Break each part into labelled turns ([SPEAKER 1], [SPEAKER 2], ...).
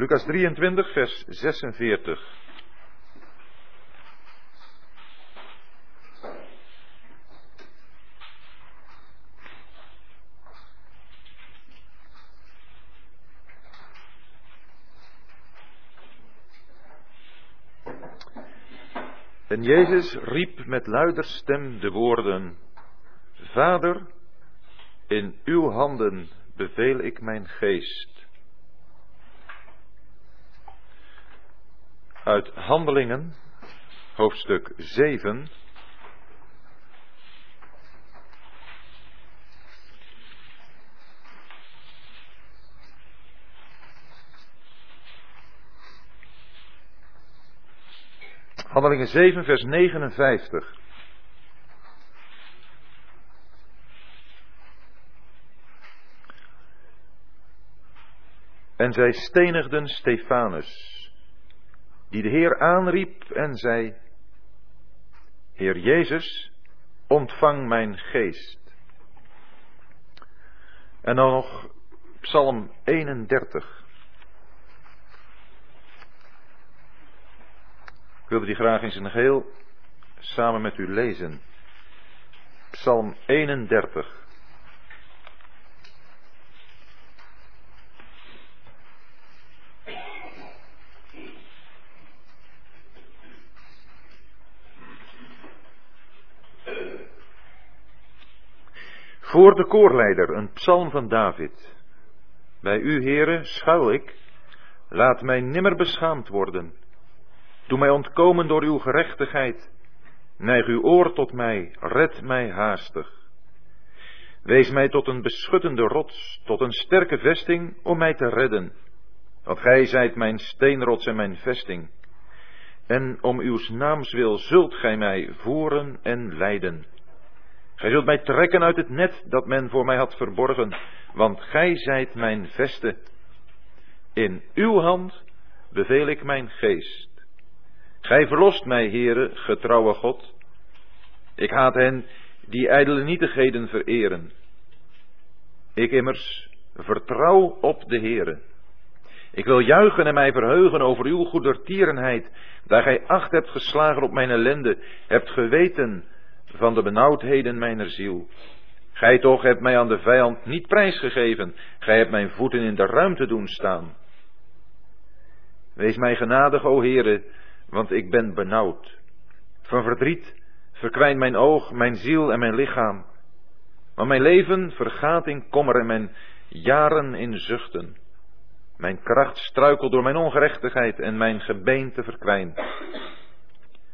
[SPEAKER 1] Lucas 23, vers 46. En Jezus riep met luider stem de woorden: Vader, in uw handen beveel ik mijn geest. Uit Handelingen, hoofdstuk 7. Handelingen 7, vers 59. En zij stenigden Stefanus, die de Heer aanriep en zei, Heer Jezus, ontvang mijn geest. En dan nog Psalm 31. Ik wilde die graag in zijn geheel samen met u lezen. Psalm 31. Voor de koorleider, een psalm van David. Bij u, heren, schuil ik. Laat mij nimmer beschaamd worden. Doe mij ontkomen door uw gerechtigheid. Neig uw oor tot mij, red mij haastig. Wees mij tot een beschuttende rots, tot een sterke vesting om mij te redden. Want gij zijt mijn steenrots en mijn vesting. En om uw naams wil zult gij mij voeren en leiden. Gij zult mij trekken uit het net dat men voor mij had verborgen, want gij zijt mijn veste. In uw hand beveel ik mijn geest. Gij verlost mij, Heere, getrouwe God. Ik haat hen die ijdele nietigheden vereren. Ik immers vertrouw op de Heere. Ik wil juichen en mij verheugen over uw goedertierenheid, daar gij acht hebt geslagen op mijn ellende, hebt geweten van de benauwdheden mijner ziel. Gij toch hebt mij aan de vijand niet prijsgegeven, gij hebt mijn voeten in de ruimte doen staan. Wees mij genadig, o Heere, want ik ben benauwd. Van verdriet verkwijnt mijn oog, mijn ziel en mijn lichaam. Want mijn leven vergaat in kommer en mijn jaren in zuchten. Mijn kracht struikelt door mijn ongerechtigheid en mijn gebeente verkwijnt.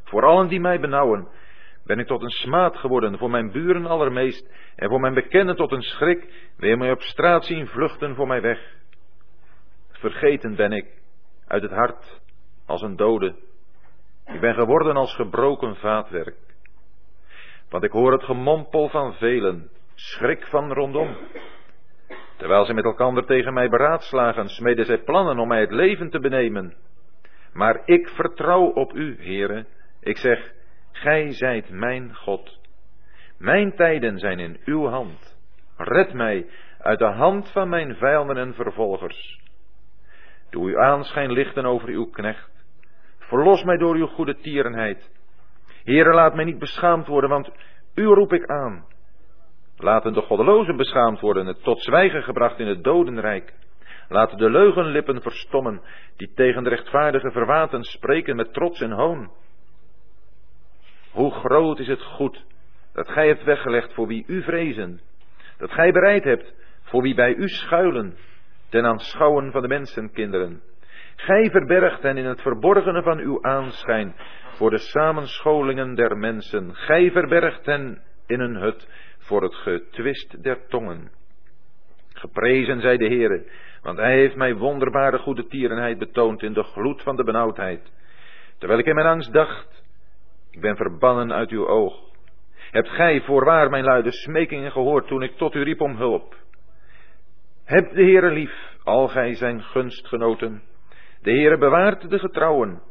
[SPEAKER 1] Voor allen die mij benauwen, ben ik tot een smaad geworden voor mijn buren allermeest en voor mijn bekenden tot een schrik, weer mij op straat zien vluchten voor mij weg. Vergeten ben ik uit het hart als een dode. Ik ben geworden als gebroken vaatwerk. Want ik hoor het gemompel van velen, schrik van rondom. Terwijl ze met elkander tegen mij beraadslagen, smeden zij plannen om mij het leven te benemen. Maar ik vertrouw op u, heren. Ik zeg, Gij zijt mijn God. Mijn tijden zijn in uw hand. Red mij uit de hand van mijn vijanden en vervolgers. Doe uw aanschijn lichten over uw knecht. Verlos mij door uw goede tierenheid. Heere, laat mij niet beschaamd worden, want u roep ik aan. Laten de goddelozen beschaamd worden, het tot zwijgen gebracht in het dodenrijk. Laten de leugenlippen verstommen, die tegen de rechtvaardige verwaten spreken met trots en hoon. Hoe groot is het goed dat gij hebt weggelegd voor wie u vrezen, dat gij bereid hebt voor wie bij u schuilen, ten aanschouwen van de mensenkinderen. Gij verbergt hen in het verborgene van uw aanschijn voor de samenscholingen der mensen. Gij verbergt hen in een hut voor het getwist der tongen. Geprezen zij de Heere, want hij heeft mij wonderbare goede tierenheid betoond in de gloed van de benauwdheid. Terwijl ik in mijn angst dacht, ik ben verbannen uit uw oog. Hebt gij voorwaar mijn luide smekingen gehoord toen ik tot u riep om hulp? Heb de Heere lief, al gij zijn gunstgenoten. De Heere bewaart de getrouwen,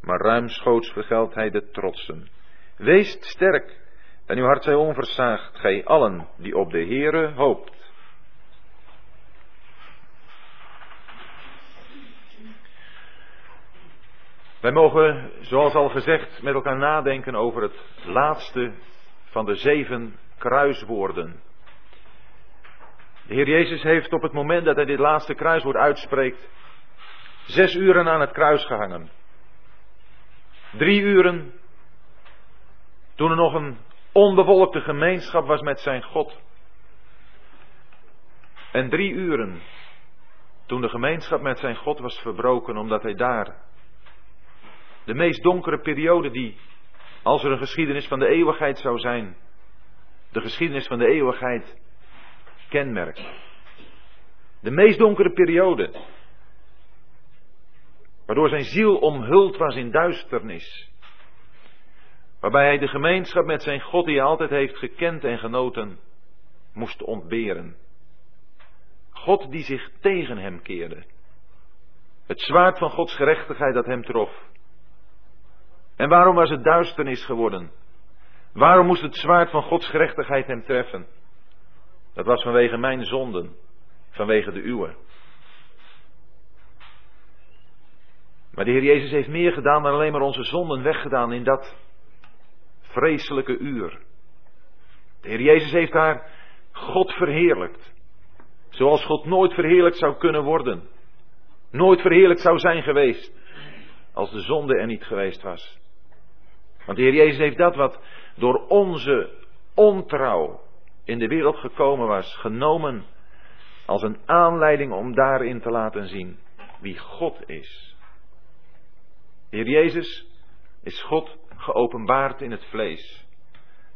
[SPEAKER 1] maar ruimschoots vergeldt hij de trotsen. Weest sterk, en uw hart zij onversaagd, gij allen die op de Heere hoopt. Wij mogen, zoals al gezegd, met elkaar nadenken over het laatste van de zeven kruiswoorden. De Heer Jezus heeft op het moment dat hij dit laatste kruiswoord uitspreekt, zes uren aan het kruis gehangen. Drie uren toen er nog een onbevolkte gemeenschap was met zijn God. En drie uren toen de gemeenschap met zijn God was verbroken omdat hij daar de meest donkere periode die, als er een geschiedenis van de eeuwigheid zou zijn, de geschiedenis van de eeuwigheid kenmerkt. De meest donkere periode, waardoor zijn ziel omhuld was in duisternis. Waarbij hij de gemeenschap met zijn God, die hij altijd heeft gekend en genoten, moest ontberen. God die zich tegen hem keerde. Het zwaard van Gods gerechtigheid dat hem trof. En waarom was het duisternis geworden? Waarom moest het zwaard van Gods gerechtigheid hem treffen? Dat was vanwege mijn zonden, vanwege de uwe. Maar de Heer Jezus heeft meer gedaan dan alleen maar onze zonden weggedaan in dat vreselijke uur. De Heer Jezus heeft daar God verheerlijkt. Zoals God nooit verheerlijkt zou kunnen worden. Nooit verheerlijkt zou zijn geweest. Als de zonde er niet geweest was. Want de Heer Jezus heeft dat wat door onze ontrouw in de wereld gekomen was, genomen als een aanleiding om daarin te laten zien wie God is. De Heer Jezus is God geopenbaard in het vlees.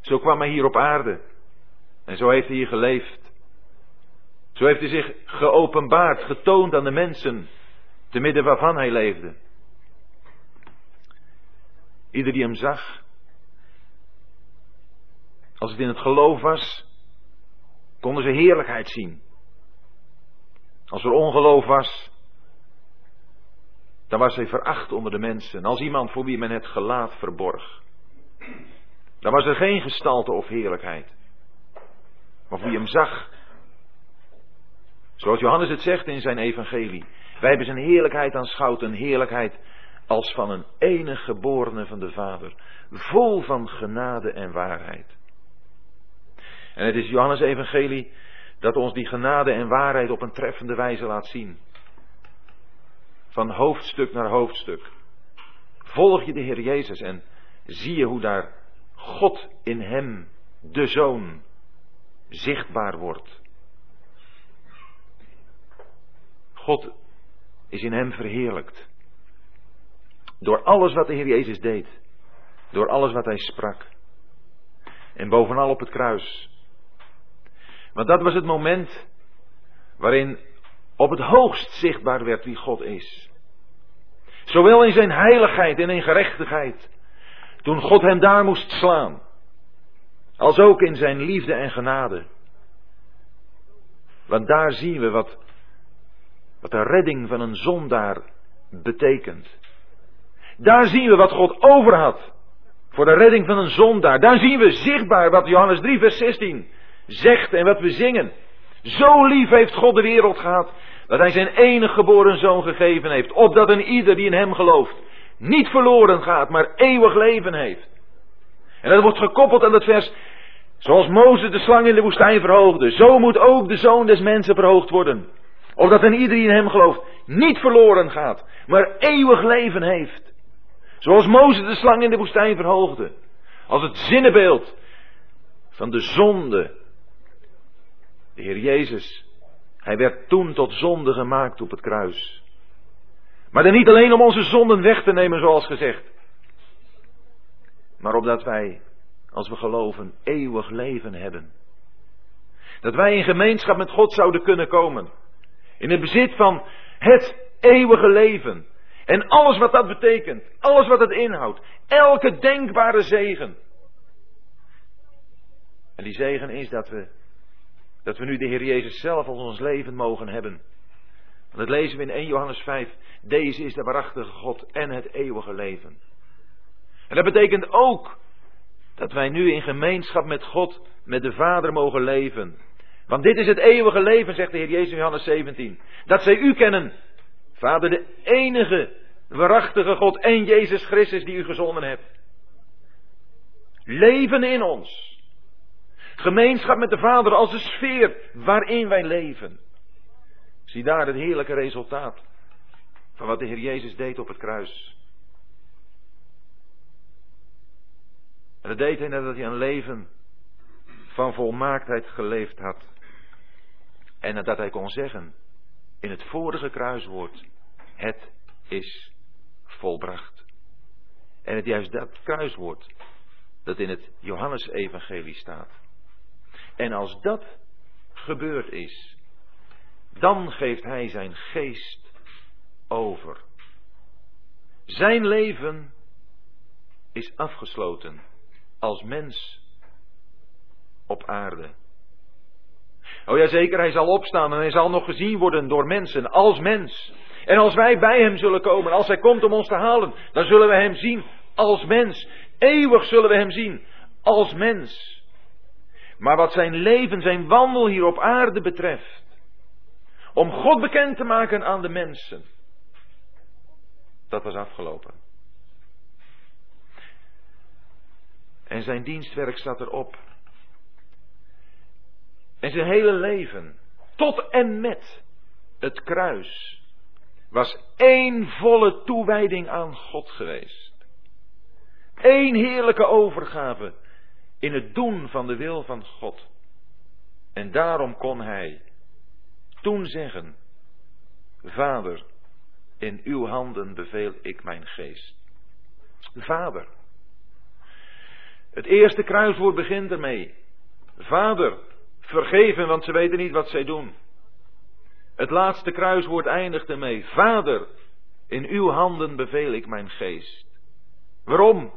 [SPEAKER 1] Zo kwam hij hier op aarde. En zo heeft hij hier geleefd. Zo heeft hij zich geopenbaard, getoond aan de mensen, te midden waarvan hij leefde. Ieder die hem zag, als het in het geloof was, konden ze heerlijkheid zien. Als er ongeloof was, dan was hij veracht onder de mensen. Als iemand voor wie men het gelaat verborg. Dan was er geen gestalte of heerlijkheid. Maar wie hem zag. Zoals Johannes het zegt in zijn evangelie. Wij hebben zijn heerlijkheid aanschouwd, een heerlijkheid als van een enig geborene van de Vader. Vol van genade en waarheid. En het is Johannes evangelie dat ons die genade en waarheid op een treffende wijze laat zien. Van hoofdstuk naar hoofdstuk. Volg je de Heer Jezus en zie je hoe daar God in Hem, de Zoon, zichtbaar wordt. God is in Hem verheerlijkt. Door alles wat de Heer Jezus deed. Door alles wat Hij sprak. En bovenal op het kruis. Want dat was het moment waarin op het hoogst zichtbaar werd wie God is. Zowel in zijn heiligheid en in gerechtigheid, toen God hem daar moest slaan, als ook in zijn liefde en genade. Want daar zien we wat, wat de redding van een zondaar betekent. Daar zien we wat God over had voor de redding van een zondaar. Daar zien we zichtbaar wat Johannes 3, vers 16 zegt en wat we zingen. Zo lief heeft God de wereld gehad, dat hij zijn enige geboren zoon gegeven heeft, opdat een ieder die in hem gelooft, niet verloren gaat, maar eeuwig leven heeft. En dat wordt gekoppeld aan het vers, zoals Mozes de slang in de woestijn verhoogde, zo moet ook de zoon des mensen verhoogd worden. Opdat een ieder die in hem gelooft, niet verloren gaat, maar eeuwig leven heeft. Zoals Mozes de slang in de woestijn verhoogde. Als het zinnebeeld van de zonde de Heer Jezus, hij werd toen tot zonde gemaakt op het kruis. Maar dan niet alleen om onze zonden weg te nemen, zoals gezegd. Maar opdat wij, als we geloven, eeuwig leven hebben. Dat wij in gemeenschap met God zouden kunnen komen. In het bezit van het eeuwige leven. En alles wat dat betekent. Alles wat het inhoudt. Elke denkbare zegen. En die zegen is dat we dat we nu de Heer Jezus zelf als ons leven mogen hebben. Want dat lezen we in 1 Johannes 5. Deze is de waarachtige God en het eeuwige leven. En dat betekent ook dat wij nu in gemeenschap met God, met de Vader mogen leven. Want dit is het eeuwige leven, zegt de Heer Jezus in Johannes 17. Dat zij u kennen, Vader, de enige waarachtige God en Jezus Christus die u gezonden hebt. Leven in ons. Gemeenschap met de Vader als de sfeer waarin wij leven. Zie daar het heerlijke resultaat van wat de Heer Jezus deed op het kruis. En dat deed hij nadat hij een leven van volmaaktheid geleefd had. En nadat hij kon zeggen in het vorige kruiswoord, het is volbracht. En het juist dat kruiswoord dat in het Johannesevangelie staat. En als dat gebeurd is, dan geeft hij zijn geest over. Zijn leven is afgesloten als mens op aarde. Oh ja, zeker, hij zal opstaan en hij zal nog gezien worden door mensen als mens. En als wij bij hem zullen komen, als hij komt om ons te halen, dan zullen we hem zien als mens. Eeuwig zullen we hem zien als mens. Maar wat zijn leven, zijn wandel hier op aarde betreft, om God bekend te maken aan de mensen, dat was afgelopen. En zijn dienstwerk staat erop. En zijn hele leven, tot en met het kruis, was één volle toewijding aan God geweest. Eén heerlijke overgave in het doen van de wil van God. En daarom kon hij toen zeggen, Vader, in uw handen beveel ik mijn geest. Vader. Het eerste kruiswoord begint ermee. Vader, vergeven, want ze weten niet wat zij doen. Het laatste kruiswoord eindigt ermee. Vader, in uw handen beveel ik mijn geest. Waarom?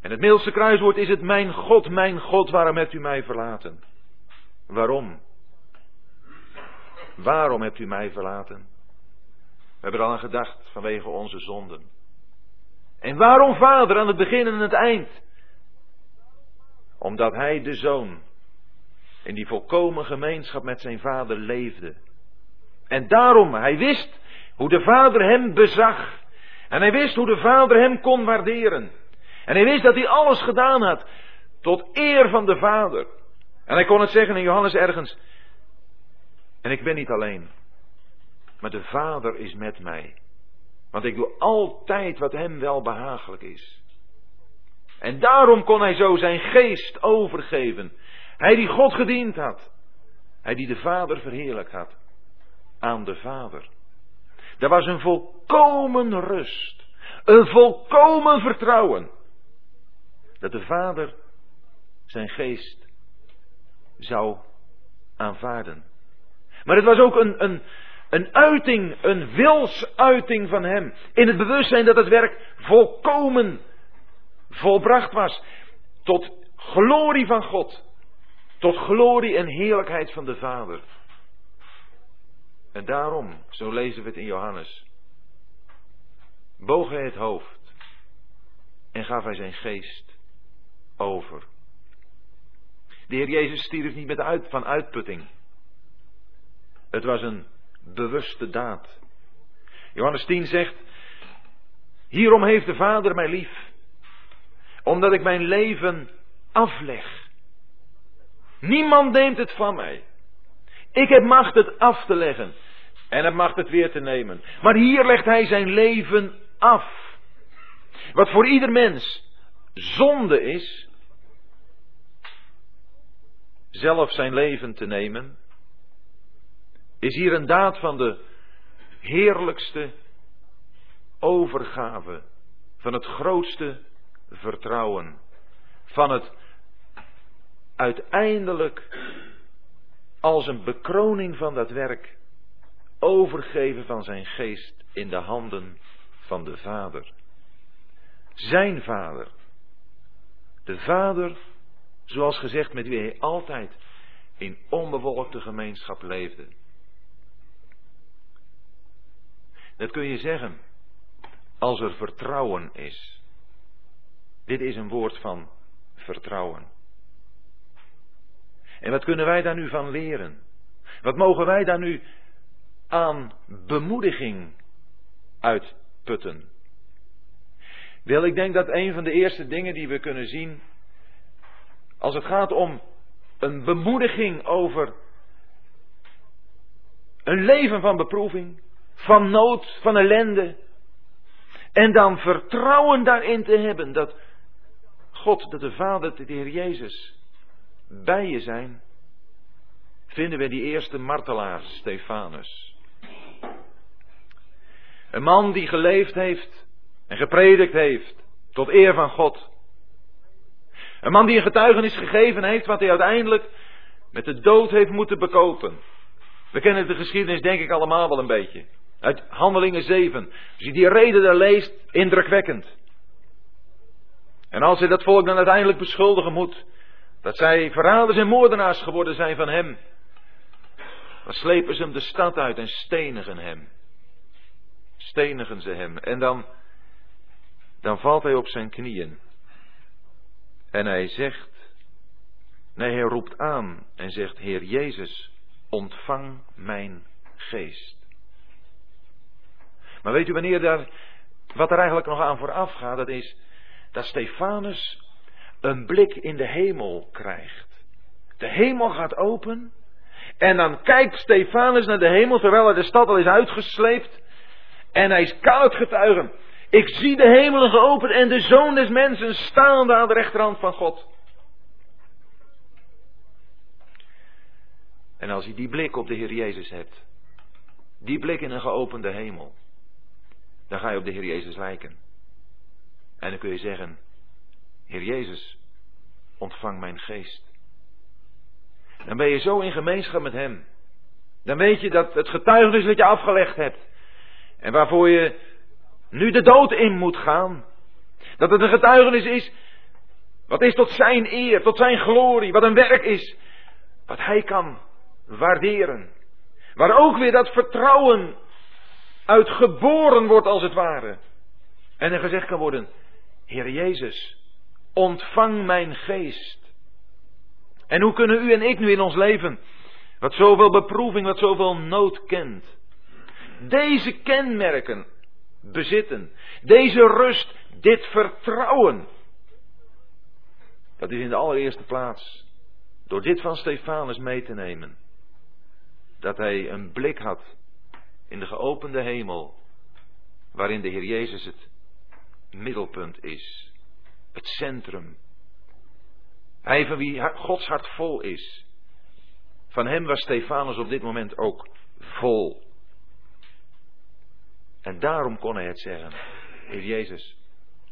[SPEAKER 1] En het middelste kruiswoord is het mijn God, mijn God, waarom hebt u mij verlaten? Waarom? Waarom hebt u mij verlaten? We hebben er al aan gedacht vanwege onze zonden. En waarom vader aan het begin en het eind? Omdat hij de zoon in die volkomen gemeenschap met zijn vader leefde. En daarom, hij wist hoe de vader hem bezag. En hij wist hoe de vader hem kon waarderen. En hij wist dat hij alles gedaan had tot eer van de Vader. En hij kon het zeggen in Johannes ergens. En ik ben niet alleen, maar de Vader is met mij. Want ik doe altijd wat hem wel behagelijk is. En daarom kon hij zo zijn geest overgeven. Hij die God gediend had. Hij die de Vader verheerlijkt had. Aan de Vader. Er was een volkomen rust. Een volkomen vertrouwen dat de Vader zijn geest zou aanvaarden. Maar het was ook een, een, een uiting, een wilsuiting van hem. In het bewustzijn dat het werk volkomen volbracht was. Tot glorie van God. Tot glorie en heerlijkheid van de Vader. En daarom, zo lezen we het in Johannes, boog hij het hoofd en gaf hij zijn geest over. De Heer Jezus stierf niet met uit, van uitputting. Het was een bewuste daad. Johannes 10 zegt, hierom heeft de Vader mij lief, omdat ik mijn leven afleg. Niemand neemt het van mij. Ik heb macht het af te leggen en heb macht het weer te nemen. Maar hier legt hij zijn leven af. Wat voor ieder mens zonde is, zelf zijn leven te nemen, is hier een daad van de heerlijkste overgave, van het grootste vertrouwen, van het uiteindelijk als een bekroning van dat werk overgeven van zijn geest in de handen van de Vader. Zijn Vader. De Vader Zoals gezegd, met wie hij altijd in onbewolkte gemeenschap leefde. Dat kun je zeggen als er vertrouwen is. Dit is een woord van vertrouwen. En wat kunnen wij daar nu van leren? Wat mogen wij daar nu aan bemoediging uitputten. Wel, ik denk dat een van de eerste dingen die we kunnen zien, als het gaat om een bemoediging over een leven van beproeving, van nood, van ellende, en dan vertrouwen daarin te hebben dat God, dat de Vader, dat de Heer Jezus bij je zijn, vinden we die eerste martelaar, Stefanus. Een man die geleefd heeft en gepredikt heeft tot eer van God. Een man die een getuigenis gegeven heeft wat hij uiteindelijk met de dood heeft moeten bekopen. We kennen de geschiedenis denk ik allemaal wel een beetje. Uit Handelingen 7. Als je die reden daar leest, indrukwekkend. En als hij dat volk dan uiteindelijk beschuldigen moet, dat zij verraders en moordenaars geworden zijn van hem, dan slepen ze hem de stad uit en stenigen hem. Stenigen ze hem. En dan, dan valt hij op zijn knieën. En hij zegt, nee, hij roept aan en zegt, Heer Jezus, ontvang mijn geest. Maar weet u wanneer daar, wat er eigenlijk nog aan vooraf gaat, dat is dat Stefanus een blik in de hemel krijgt. De hemel gaat open en dan kijkt Stefanus naar de hemel terwijl hij de stad al is uitgesleept en hij is koud getuigen. Ik zie de hemelen geopend en de zoon des mensen staande aan de rechterhand van God. En als je die blik op de Heer Jezus hebt, die blik in een geopende hemel, dan ga je op de Heer Jezus lijken. En dan kun je zeggen, Heer Jezus, ontvang mijn geest. Dan ben je zo in gemeenschap met Hem. Dan weet je dat het getuigenis dat je afgelegd hebt. En waarvoor je nu de dood in moet gaan. Dat het een getuigenis is. Wat is tot zijn eer, tot zijn glorie. Wat een werk is. Wat hij kan waarderen. Waar ook weer dat vertrouwen uit geboren wordt als het ware. En er gezegd kan worden, Heer Jezus, ontvang mijn geest. En hoe kunnen u en ik nu in ons leven, wat zoveel beproeving, wat zoveel nood kent, deze kenmerken bezitten, deze rust, dit vertrouwen. Dat is in de allereerste plaats door dit van Stefanus mee te nemen. Dat hij een blik had in de geopende hemel, waarin de Heer Jezus het middelpunt is, het centrum. Hij van wie Gods hart vol is. Van hem was Stefanus op dit moment ook vol. En daarom kon hij het zeggen. Heer Jezus,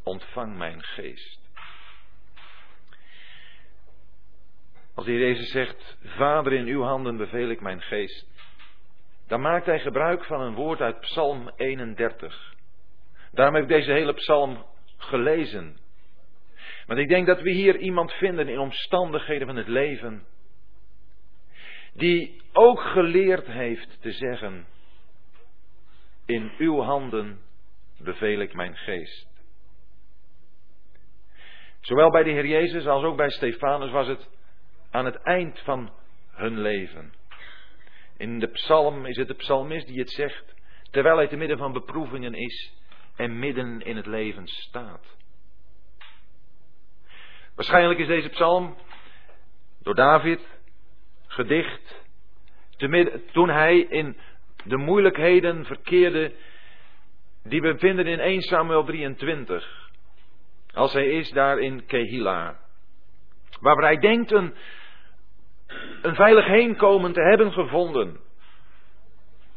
[SPEAKER 1] ontvang mijn geest. Als Heer Jezus zegt, Vader in uw handen beveel ik mijn geest, dan maakt hij gebruik van een woord uit Psalm 31. Daarom heb ik deze hele psalm gelezen. Want ik denk dat we hier iemand vinden in omstandigheden van het leven, die ook geleerd heeft te zeggen, in uw handen beveel ik mijn geest. Zowel bij de Heer Jezus als ook bij Stefanus was het aan het eind van hun leven. In de psalm is het de psalmist die het zegt, terwijl hij te midden van beproevingen is en midden in het leven staat. Waarschijnlijk is deze psalm door David gedicht toen hij in de moeilijkheden verkeerde die we vinden in 1 Samuel 23. Als hij is daar in Kehila. Waar hij denkt een, een veilig heenkomen te hebben gevonden.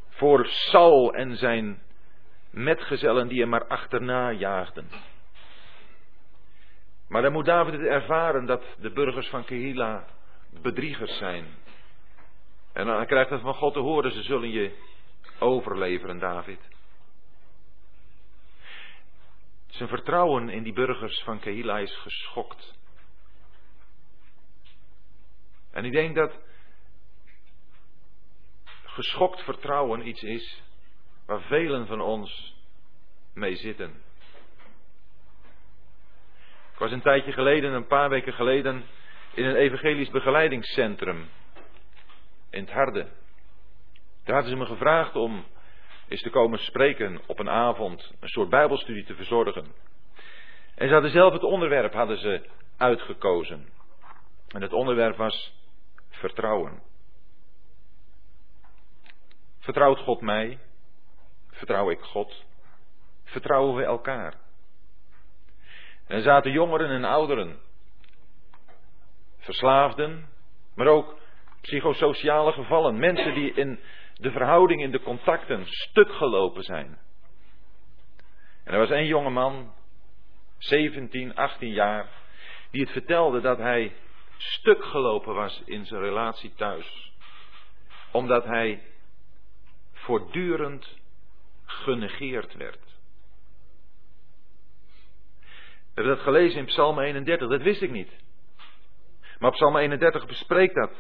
[SPEAKER 1] Voor Saul en zijn metgezellen die hem maar achterna jaagden. Maar dan moet David het ervaren dat de burgers van Kehila bedriegers zijn. En dan krijgt hij van God te horen, ze zullen je overleveren, David. Zijn vertrouwen in die burgers van Kehila is geschokt. En ik denk dat geschokt vertrouwen iets is waar velen van ons mee zitten. Ik was een tijdje geleden, een paar weken geleden, in een evangelisch begeleidingscentrum in het Harde. Daar hadden ze me gevraagd om eens te komen spreken op een avond, een soort bijbelstudie te verzorgen. En ze hadden zelf het onderwerp hadden ze uitgekozen. En het onderwerp was vertrouwen. Vertrouwt God mij? Vertrouw ik God? Vertrouwen we elkaar? En er zaten jongeren en ouderen, verslaafden, maar ook psychosociale gevallen, mensen die in de verhouding, in de contacten stuk gelopen zijn. En er was een jonge man, 17, 18 jaar, die het vertelde dat hij stuk gelopen was in zijn relatie thuis. Omdat hij voortdurend genegeerd werd. We hebben dat gelezen in Psalm 31, dat wist ik niet. Maar Psalm 31 bespreekt dat.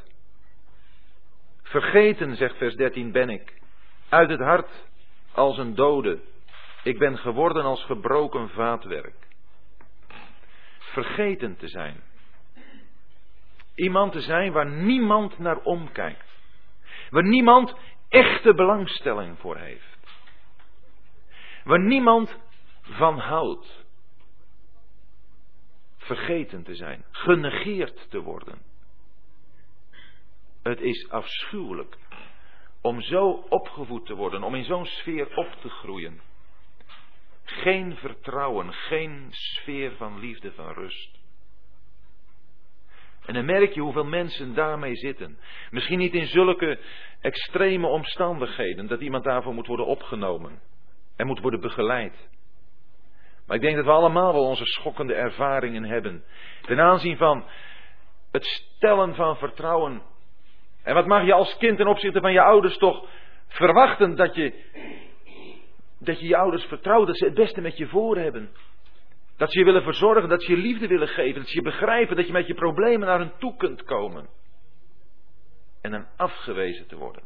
[SPEAKER 1] Vergeten, zegt vers 13, ben ik. Uit het hart als een dode. Ik ben geworden als gebroken vaatwerk. Vergeten te zijn. Iemand te zijn waar niemand naar omkijkt. Waar niemand echte belangstelling voor heeft. Waar niemand van houdt. Vergeten te zijn, genegeerd te worden. Het is afschuwelijk om zo opgevoed te worden, om in zo'n sfeer op te groeien. Geen vertrouwen, geen sfeer van liefde, van rust. En dan merk je hoeveel mensen daarmee zitten. Misschien niet in zulke extreme omstandigheden dat iemand daarvoor moet worden opgenomen en moet worden begeleid. Maar ik denk dat we allemaal wel onze schokkende ervaringen hebben. Ten aanzien van het stellen van vertrouwen. En wat mag je als kind ten opzichte van je ouders toch verwachten dat je, dat je je ouders vertrouwt, dat ze het beste met je voor hebben. Dat ze je willen verzorgen, dat ze je liefde willen geven, dat ze je begrijpen, dat je met je problemen naar hen toe kunt komen. En dan afgewezen te worden.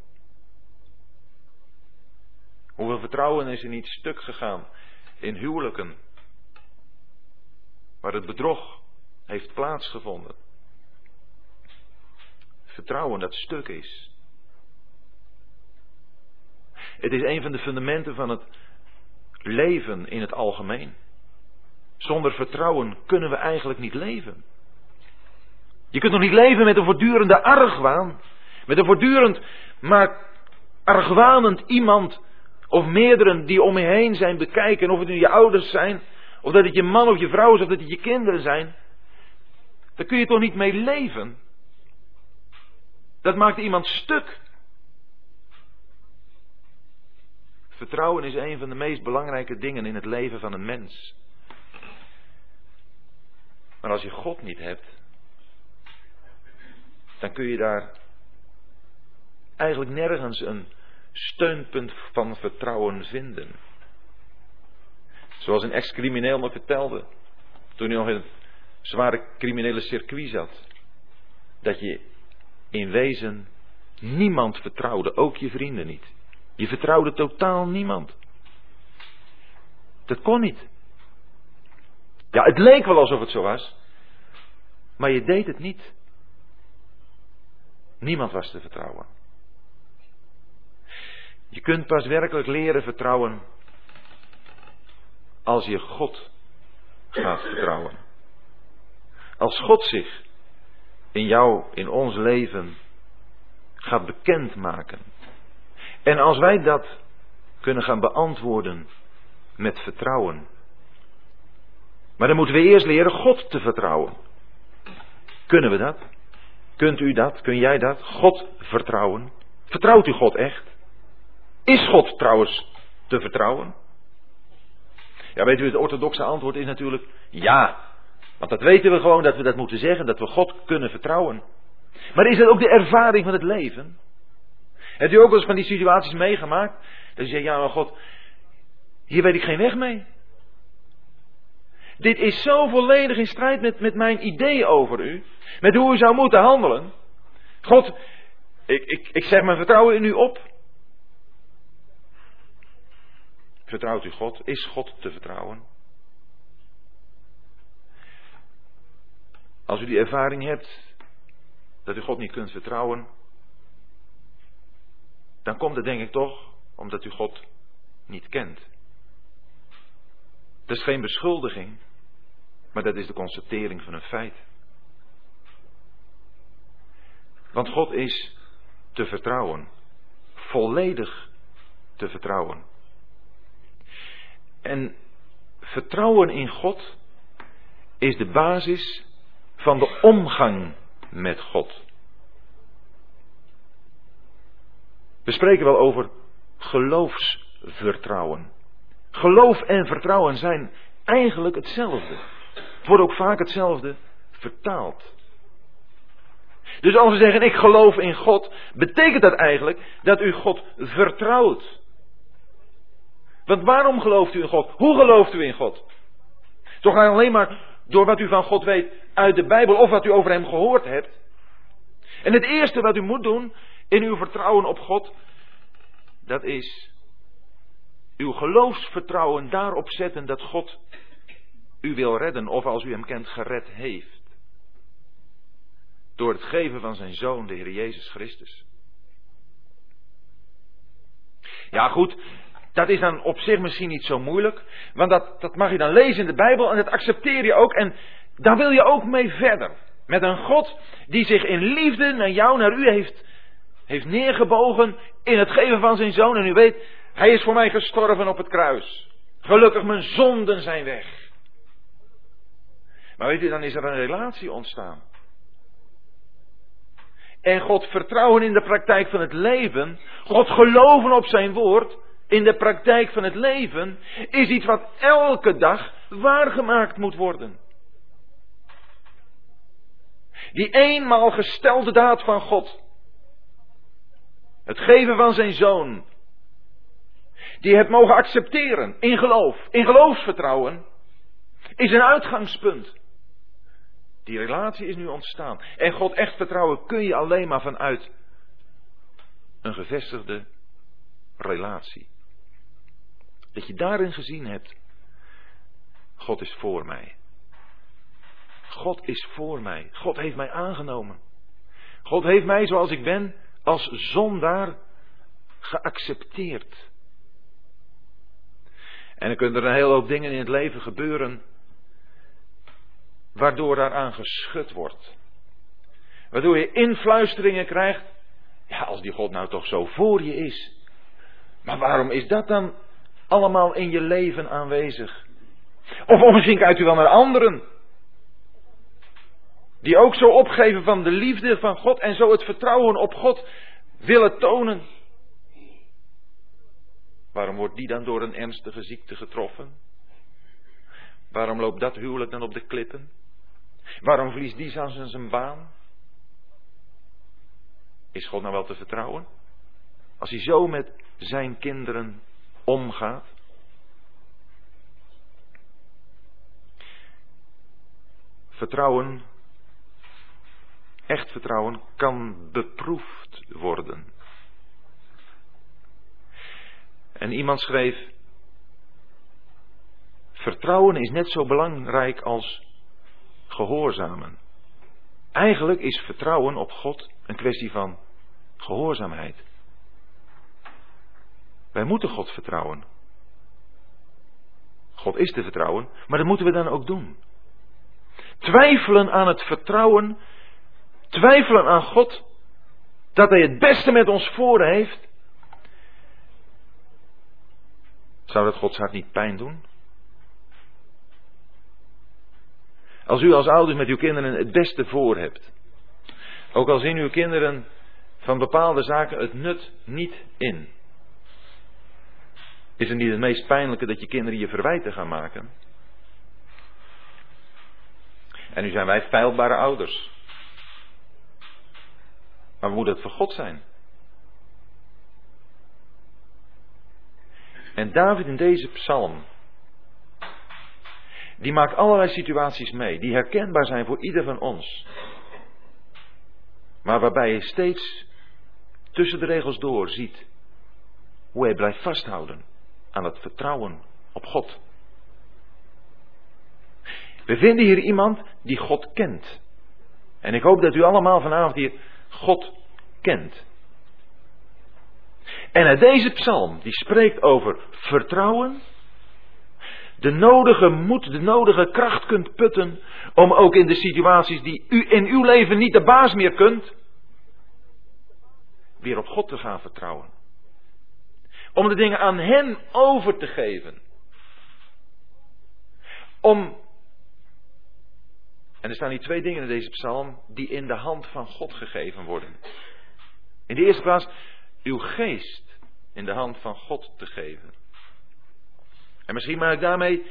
[SPEAKER 1] Hoeveel vertrouwen is er niet stuk gegaan in huwelijken waar het bedrog heeft plaatsgevonden. Vertrouwen dat stuk is. Het is een van de fundamenten van het leven in het algemeen. Zonder vertrouwen kunnen we eigenlijk niet leven. Je kunt nog niet leven met een voortdurende argwaan. Met een voortdurend, maar argwanend iemand of meerdere die om je heen zijn bekijken. Of het nu je ouders zijn, of dat het je man of je vrouw is, of dat het je kinderen zijn. Daar kun je toch niet mee leven? Dat maakt iemand stuk. Vertrouwen is een van de meest belangrijke dingen in het leven van een mens. Maar als je God niet hebt, dan kun je daar eigenlijk nergens een steunpunt van vertrouwen vinden. Zoals een ex-crimineel me vertelde, toen hij nog in het zware criminele circuit zat. Dat je in wezen niemand vertrouwde, ook je vrienden niet. Je vertrouwde totaal niemand. Dat kon niet. Ja, het leek wel alsof het zo was, maar je deed het niet. Niemand was te vertrouwen. Je kunt pas werkelijk leren vertrouwen als je God gaat vertrouwen. Als God zich in jou, in ons leven, gaat bekendmaken. En als wij dat kunnen gaan beantwoorden met vertrouwen. Maar dan moeten we eerst leren God te vertrouwen. Kunnen we dat? Kunt u dat? Kun jij dat? God vertrouwen? Vertrouwt u God echt? Is God trouwens te vertrouwen? Ja, weet u, het orthodoxe antwoord is natuurlijk ja. Want dat weten we gewoon dat we dat moeten zeggen, dat we God kunnen vertrouwen. Maar is dat ook de ervaring van het leven? Hebt u ook wel eens van die situaties meegemaakt? Dat je zegt, ja maar God, hier weet ik geen weg mee. Dit is zo volledig in strijd met, met mijn idee over u. Met hoe u zou moeten handelen. God, ik, ik, ik zeg mijn vertrouwen in u op. Vertrouwt u God? Is God te vertrouwen? Als u die ervaring hebt dat u God niet kunt vertrouwen, dan komt het denk ik toch omdat u God niet kent. Dat is geen beschuldiging, maar dat is de constatering van een feit. Want God is te vertrouwen, volledig te vertrouwen. En vertrouwen in God is de basis van de omgang met God. We spreken wel over geloofsvertrouwen. Geloof en vertrouwen zijn eigenlijk hetzelfde. Het wordt ook vaak hetzelfde vertaald. Dus als we zeggen ik geloof in God, betekent dat eigenlijk dat u God vertrouwt. Want waarom gelooft u in God? Hoe gelooft u in God? Toch alleen maar door wat u van God weet uit de Bijbel of wat u over Hem gehoord hebt. En het eerste wat u moet doen in uw vertrouwen op God, dat is uw geloofsvertrouwen daarop zetten dat God u wil redden of als u Hem kent gered heeft. Door het geven van zijn Zoon, de Heer Jezus Christus. Ja goed, dat is dan op zich misschien niet zo moeilijk. Want dat, dat mag je dan lezen in de Bijbel en dat accepteer je ook. En daar wil je ook mee verder. Met een God die zich in liefde naar jou, naar u heeft, heeft neergebogen in het geven van zijn zoon. En u weet, hij is voor mij gestorven op het kruis. Gelukkig mijn zonden zijn weg. Maar weet u, dan is er een relatie ontstaan. En God vertrouwen in de praktijk van het leven, God geloven op zijn woord, in de praktijk van het leven is iets wat elke dag waargemaakt moet worden. Die eenmaal gestelde daad van God, het geven van zijn zoon, die het mogen accepteren in geloof, in geloofsvertrouwen, is een uitgangspunt. Die relatie is nu ontstaan. En God echt vertrouwen kun je alleen maar vanuit een gevestigde relatie. Dat je daarin gezien hebt, God is voor mij. God is voor mij. God heeft mij aangenomen. God heeft mij zoals ik ben als zondaar geaccepteerd. En dan kunnen er een hele hoop dingen in het leven gebeuren waardoor daaraan geschud wordt. Waardoor je influisteringen krijgt. Ja, als die God nou toch zo voor je is. Maar waarom is dat dan allemaal in je leven aanwezig. Of, misschien kijkt u wel naar anderen. Die ook zo opgeven van de liefde van God en zo het vertrouwen op God willen tonen. Waarom wordt die dan door een ernstige ziekte getroffen? Waarom loopt dat huwelijk dan op de klippen? Waarom verliest die zijn zijn baan? Is God nou wel te vertrouwen? Als hij zo met zijn kinderen omgaat. Vertrouwen, echt vertrouwen, kan beproefd worden. En iemand schreef: Vertrouwen is net zo belangrijk als gehoorzamen. Eigenlijk is vertrouwen op God een kwestie van gehoorzaamheid. Wij moeten God vertrouwen. God is te vertrouwen, maar dat moeten we dan ook doen. Twijfelen aan het vertrouwen, twijfelen aan God, dat Hij het beste met ons voor heeft. Zou dat Gods hart niet pijn doen? Als u als ouders met uw kinderen het beste voor hebt, ook al zien uw kinderen van bepaalde zaken het nut niet in. Is het niet het meest pijnlijke dat je kinderen je verwijten gaan maken? En nu zijn wij feilbare ouders. Maar moet het voor God zijn? En David in deze psalm, die maakt allerlei situaties mee, die herkenbaar zijn voor ieder van ons. Maar waarbij je steeds tussen de regels door ziet hoe hij blijft vasthouden aan het vertrouwen op God. We vinden hier iemand die God kent. En ik hoop dat u allemaal vanavond hier God kent. En uit deze psalm, die spreekt over vertrouwen, de nodige moed, de nodige kracht kunt putten om ook in de situaties die u in uw leven niet de baas meer kunt, weer op God te gaan vertrouwen. Om de dingen aan Hem over te geven. Om. En er staan hier twee dingen in deze psalm die in de hand van God gegeven worden. In de eerste plaats, uw geest in de hand van God te geven. En misschien mag ik daarmee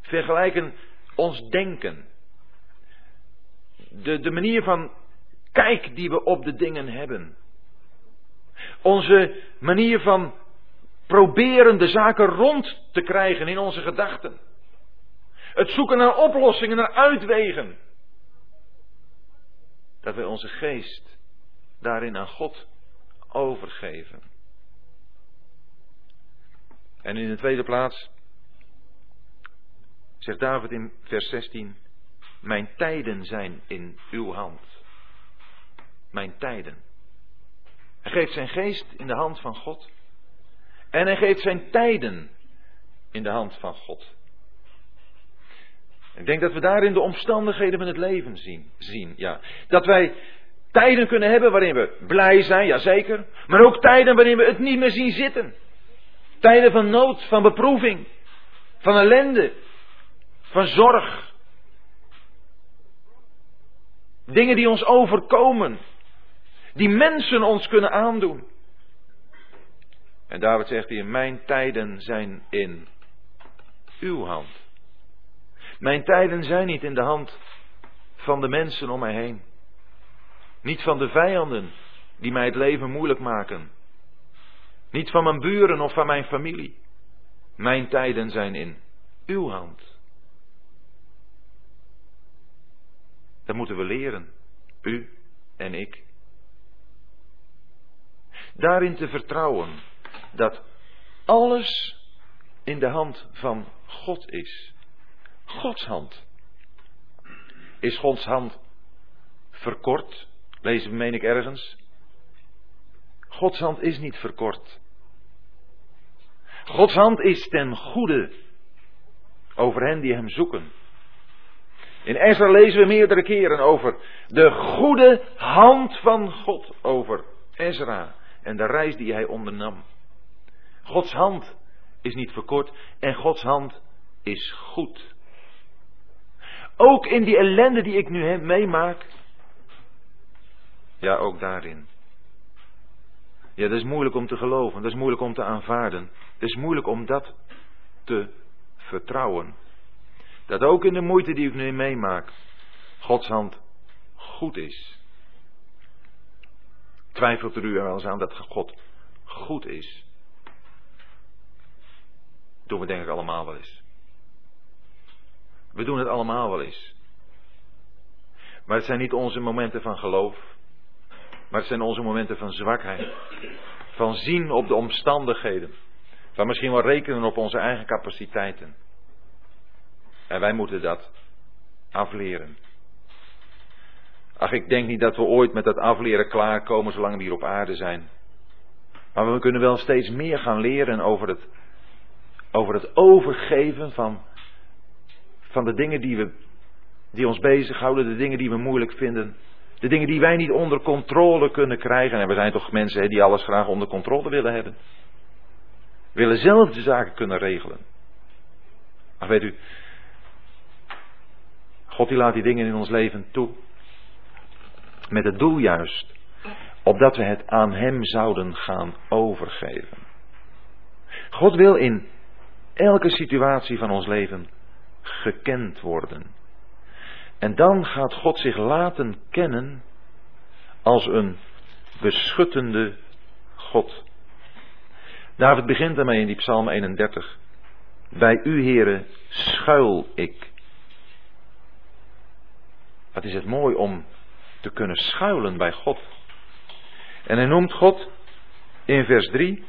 [SPEAKER 1] vergelijken ons denken. De, de manier van kijk die we op de dingen hebben. Onze manier van proberen de zaken rond te krijgen in onze gedachten. Het zoeken naar oplossingen, naar uitwegen. Dat wij onze geest daarin aan God overgeven. En in de tweede plaats zegt David in vers 16, mijn tijden zijn in uw hand. Mijn tijden. Hij geeft zijn geest in de hand van God. En hij geeft zijn tijden in de hand van God. Ik denk dat we daarin de omstandigheden van het leven zien. zien ja. Dat wij tijden kunnen hebben waarin we blij zijn, jazeker. Maar ook tijden waarin we het niet meer zien zitten. Tijden van nood, van beproeving, van ellende, van zorg. Dingen die ons overkomen, die mensen ons kunnen aandoen. En David zegt hier, mijn tijden zijn in uw hand. Mijn tijden zijn niet in de hand van de mensen om mij heen. Niet van de vijanden die mij het leven moeilijk maken. Niet van mijn buren of van mijn familie. Mijn tijden zijn in uw hand. Dat moeten we leren, u en ik. Daarin te vertrouwen dat alles in de hand van God is. Gods hand. Is Gods hand verkort? Lezen we, meen ik ergens. Gods hand is niet verkort. Gods hand is ten goede over hen die hem zoeken. In Ezra lezen we meerdere keren over de goede hand van God over Ezra en de reis die hij ondernam. Gods hand is niet verkort en Gods hand is goed. Ook in die ellende die ik nu meemaak. Ja, ook daarin. Ja, dat is moeilijk om te geloven, dat is moeilijk om te aanvaarden. Het is moeilijk om dat te vertrouwen. Dat ook in de moeite die ik nu meemaak, Gods hand goed is. Twijfelt er u er wel eens aan dat God goed is? Doen we denk ik allemaal wel eens. We doen het allemaal wel eens. Maar het zijn niet onze momenten van geloof. Maar het zijn onze momenten van zwakheid. Van zien op de omstandigheden. Van misschien wel rekenen op onze eigen capaciteiten. En wij moeten dat afleren. Ach, ik denk niet dat we ooit met dat afleren klaarkomen zolang we hier op aarde zijn. Maar we kunnen wel steeds meer gaan leren over het, over het overgeven van, van de dingen die, we, die ons bezighouden, de dingen die we moeilijk vinden. De dingen die wij niet onder controle kunnen krijgen. En we zijn toch mensen die alles graag onder controle willen hebben. Willen zelf de zaken kunnen regelen. Maar weet u, God die laat die dingen in ons leven toe. Met het doel juist, opdat we het aan Hem zouden gaan overgeven. God wil in elke situatie van ons leven gekend worden. En dan gaat God zich laten kennen als een beschuttende God. David begint daarmee in die Psalm 31. Bij u, heren, schuil ik. Wat is het mooi om te kunnen schuilen bij God. En hij noemt God in vers 3,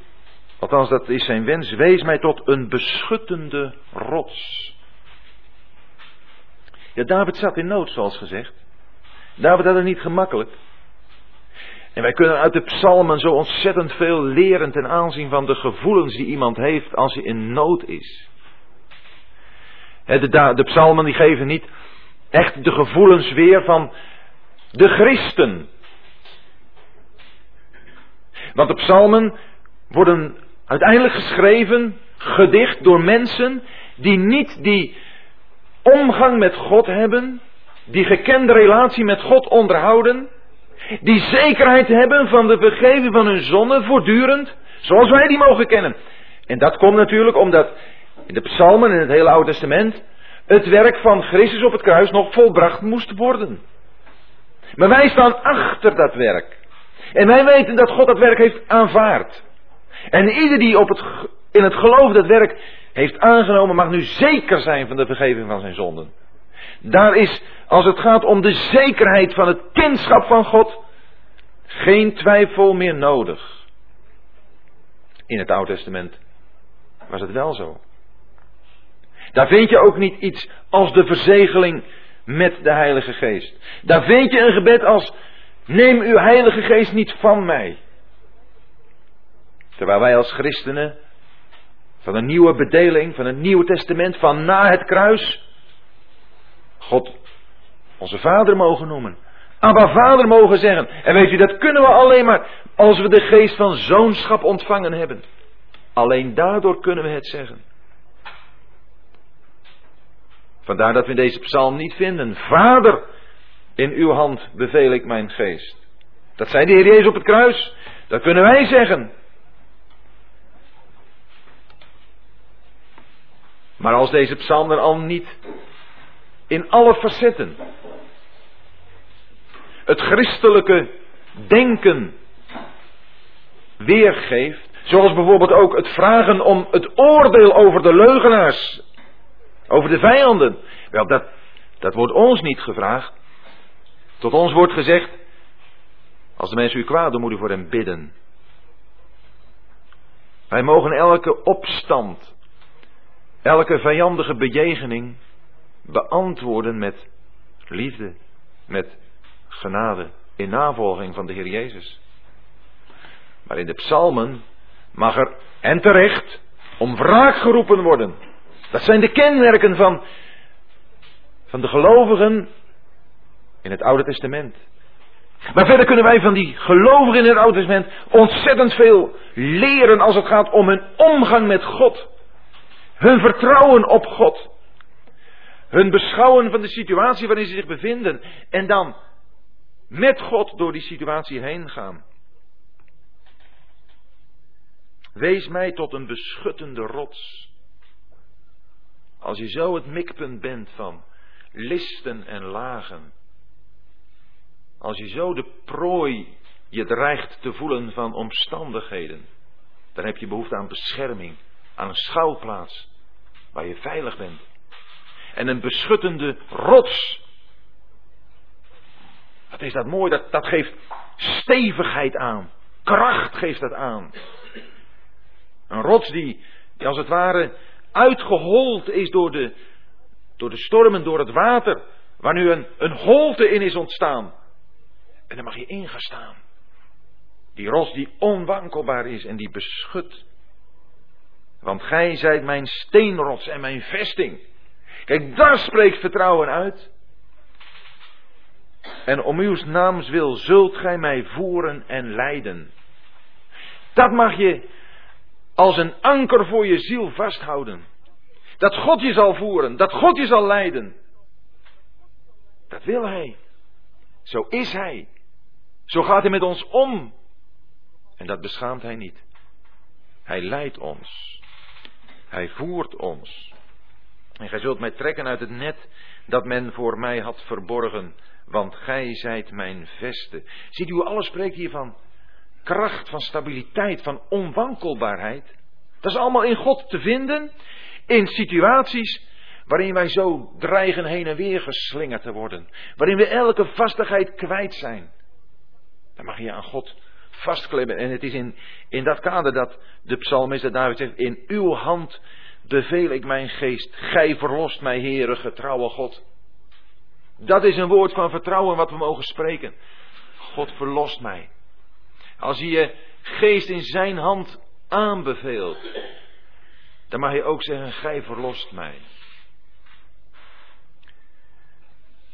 [SPEAKER 1] althans dat is zijn wens, wees mij tot een beschuttende rots. Ja, David zat in nood, zoals gezegd. David had het niet gemakkelijk. En wij kunnen uit de psalmen zo ontzettend veel leren ten aanzien van de gevoelens die iemand heeft als hij in nood is. De, de psalmen die geven niet echt de gevoelens weer van de christen. Want de psalmen worden uiteindelijk geschreven, gedicht door mensen die niet die omgang met God hebben, die gekende relatie met God onderhouden, die zekerheid hebben van de vergeving van hun zonden voortdurend, zoals wij die mogen kennen. En dat komt natuurlijk omdat in de psalmen in het hele Oude Testament het werk van Christus op het kruis nog volbracht moest worden. Maar wij staan achter dat werk. En wij weten dat God dat werk heeft aanvaard. En ieder die op het, in het geloof dat werk heeft aangenomen, mag nu zeker zijn van de vergeving van zijn zonden. Daar is, als het gaat om de zekerheid van het kindschap van God, geen twijfel meer nodig. In het Oude Testament was het wel zo. Daar vind je ook niet iets als de verzegeling met de Heilige Geest. Daar vind je een gebed als: Neem uw Heilige Geest niet van mij. Terwijl wij als christenen van een nieuwe bedeling, van een nieuw testament, van na het kruis, God onze Vader mogen noemen. Abba Vader mogen zeggen. En weet u, dat kunnen we alleen maar als we de geest van zoonschap ontvangen hebben. Alleen daardoor kunnen we het zeggen. Vandaar dat we in deze psalm niet vinden. Vader, in uw hand beveel ik mijn geest. Dat zei de Heer Jezus op het kruis. Dat kunnen wij zeggen. Maar als deze psalm dan al niet in alle facetten het christelijke denken weergeeft, zoals bijvoorbeeld ook het vragen om het oordeel over de leugenaars over de vijanden. Wel, dat, dat wordt ons niet gevraagd. Tot ons wordt gezegd, als de mensen u kwaad doen, moet u voor hem bidden. Wij mogen elke opstand, elke vijandige bejegening beantwoorden met liefde, met genade, in navolging van de Heer Jezus. Maar in de psalmen mag er, en terecht, om wraak geroepen worden. Dat zijn de kenmerken van, van de gelovigen in het Oude Testament. Maar verder kunnen wij van die gelovigen in het Oude Testament ontzettend veel leren als het gaat om hun omgang met God. Hun vertrouwen op God. Hun beschouwen van de situatie waarin ze zich bevinden. En dan met God door die situatie heen gaan. Wees mij tot een beschuttende rots. Als je zo het mikpunt bent van listen en lagen. Als je zo de prooi je dreigt te voelen van omstandigheden. Dan heb je behoefte aan bescherming. Aan een schuilplaats waar je veilig bent. En een beschuttende rots. Wat is dat mooi, dat, dat geeft stevigheid aan. Kracht geeft dat aan. Een rots die, die als het ware uitgehold is door de, door de stormen, door het water, waar nu een, een holte in is ontstaan. En dan mag je in gaan staan. Die rots die onwankelbaar is en die beschut. Want gij zijt mijn steenrots en mijn vesting. Kijk, daar spreekt vertrouwen uit. En om uw naams wil zult gij mij voeren en leiden. Dat mag je als een anker voor je ziel vasthouden. Dat God je zal voeren, dat God je zal leiden. Dat wil Hij. Zo is Hij. Zo gaat Hij met ons om. En dat beschaamt Hij niet. Hij leidt ons. Hij voert ons. En gij zult mij trekken uit het net dat men voor mij had verborgen, want gij zijt mijn veste. Ziet u, alles spreekt hier van kracht, van stabiliteit, van onwankelbaarheid. Dat is allemaal in God te vinden in situaties waarin wij zo dreigen heen en weer geslingerd te worden. Waarin we elke vastigheid kwijt zijn. Dan mag je aan God vastklemmen. En het is in, in dat kader dat de psalmist dat David zegt, in uw hand beveel ik mijn geest. Gij verlost mij, Heere, getrouwe God. Dat is een woord van vertrouwen wat we mogen spreken. God verlost mij. als hij je geest in zijn hand aanbeveelt, dan mag je ook zeggen, gij verlost mij.